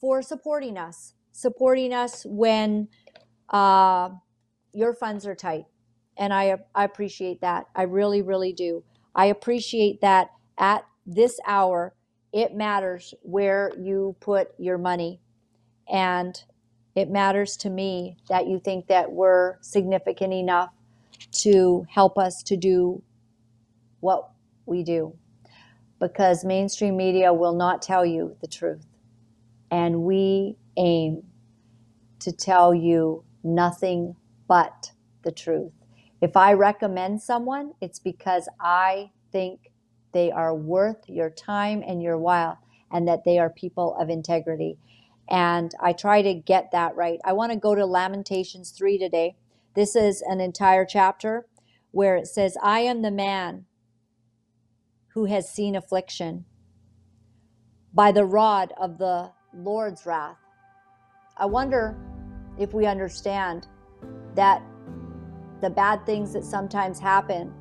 Speaker 3: for supporting us, supporting us when uh, your funds are tight. And I, I appreciate that. I really, really do. I appreciate that at this hour, it matters where you put your money. And it matters to me that you think that we're significant enough to help us to do what we do because mainstream media will not tell you the truth. And we aim to tell you nothing but the truth. If I recommend someone, it's because I think they are worth your time and your while and that they are people of integrity. And I try to get that right. I want to go to Lamentations 3 today. This is an entire chapter where it says, I am the man who has seen affliction by the rod of the Lord's wrath. I wonder if we understand that the bad things that sometimes happen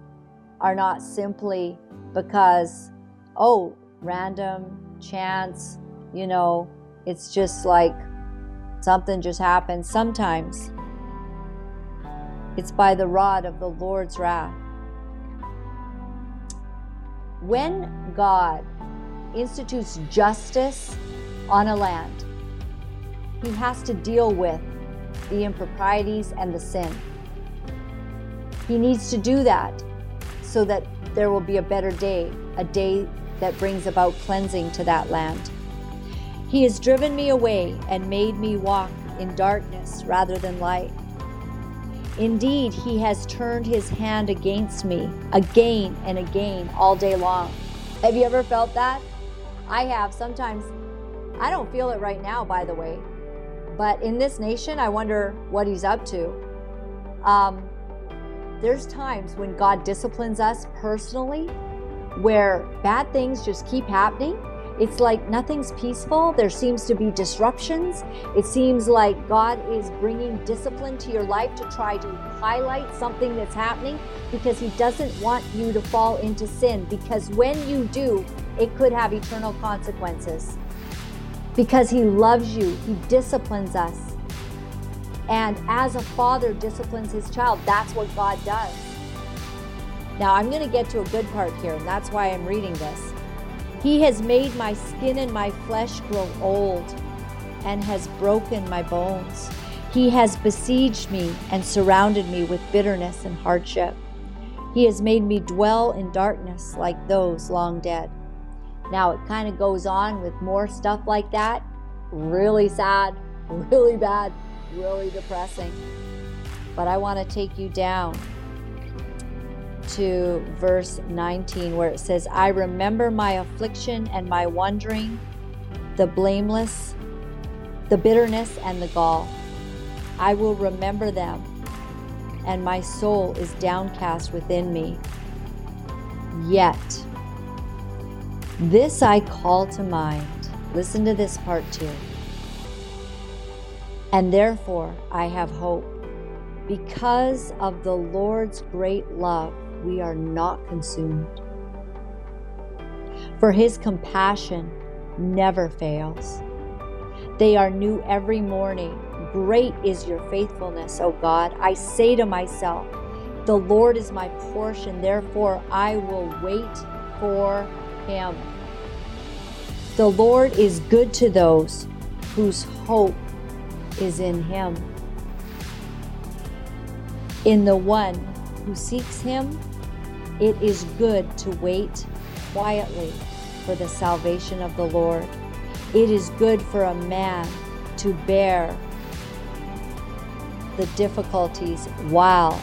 Speaker 3: are not simply because, oh, random, chance, you know, it's just like something just happens. Sometimes it's by the rod of the Lord's wrath. When God institutes justice on a land, he has to deal with the improprieties and the sin. He needs to do that so that there will be a better day, a day that brings about cleansing to that land. He has driven me away and made me walk in darkness rather than light. Indeed, he has turned his hand against me again and again all day long. Have you ever felt that? I have. Sometimes I don't feel it right now, by the way. But in this nation, I wonder what he's up to. Um, there's times when God disciplines us personally where bad things just keep happening. It's like nothing's peaceful. There seems to be disruptions. It seems like God is bringing discipline to your life to try to highlight something that's happening because He doesn't want you to fall into sin. Because when you do, it could have eternal consequences. Because He loves you, He disciplines us. And as a father disciplines his child, that's what God does. Now, I'm going to get to a good part here, and that's why I'm reading this. He has made my skin and my flesh grow old and has broken my bones. He has besieged me and surrounded me with bitterness and hardship. He has made me dwell in darkness like those long dead. Now it kind of goes on with more stuff like that. Really sad, *laughs* really bad, really depressing. But I want to take you down to verse 19 where it says, I remember my affliction and my wandering, the blameless, the bitterness and the gall. I will remember them, and my soul is downcast within me. Yet, this I call to mind. Listen to this part too. And therefore I have hope. Because of the Lord's great love, we are not consumed. For his compassion never fails. They are new every morning. Great is your faithfulness, O God. I say to myself, The Lord is my portion, therefore I will wait for him. The Lord is good to those whose hope is in him. In the one who seeks him, it is good to wait quietly for the salvation of the Lord. It is good for a man to bear the difficulties while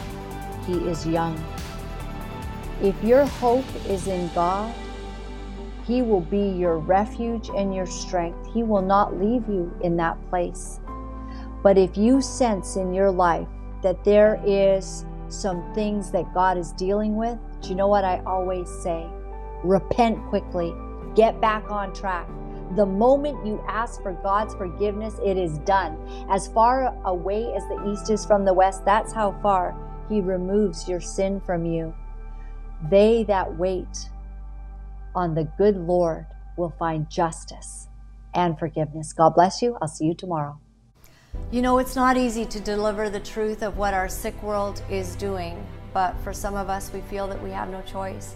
Speaker 3: he is young. If your hope is in God, He will be your refuge and your strength. He will not leave you in that place. But if you sense in your life that there is some things that God is dealing with, do you know what I always say? Repent quickly, get back on track. The moment you ask for God's forgiveness, it is done. As far away as the east is from the west, that's how far He removes your sin from you. They that wait on the good Lord will find justice and forgiveness. God bless you. I'll see you tomorrow.
Speaker 22: You know, it's not easy to deliver the truth of what our sick world is doing, but for some of us, we feel that we have no choice.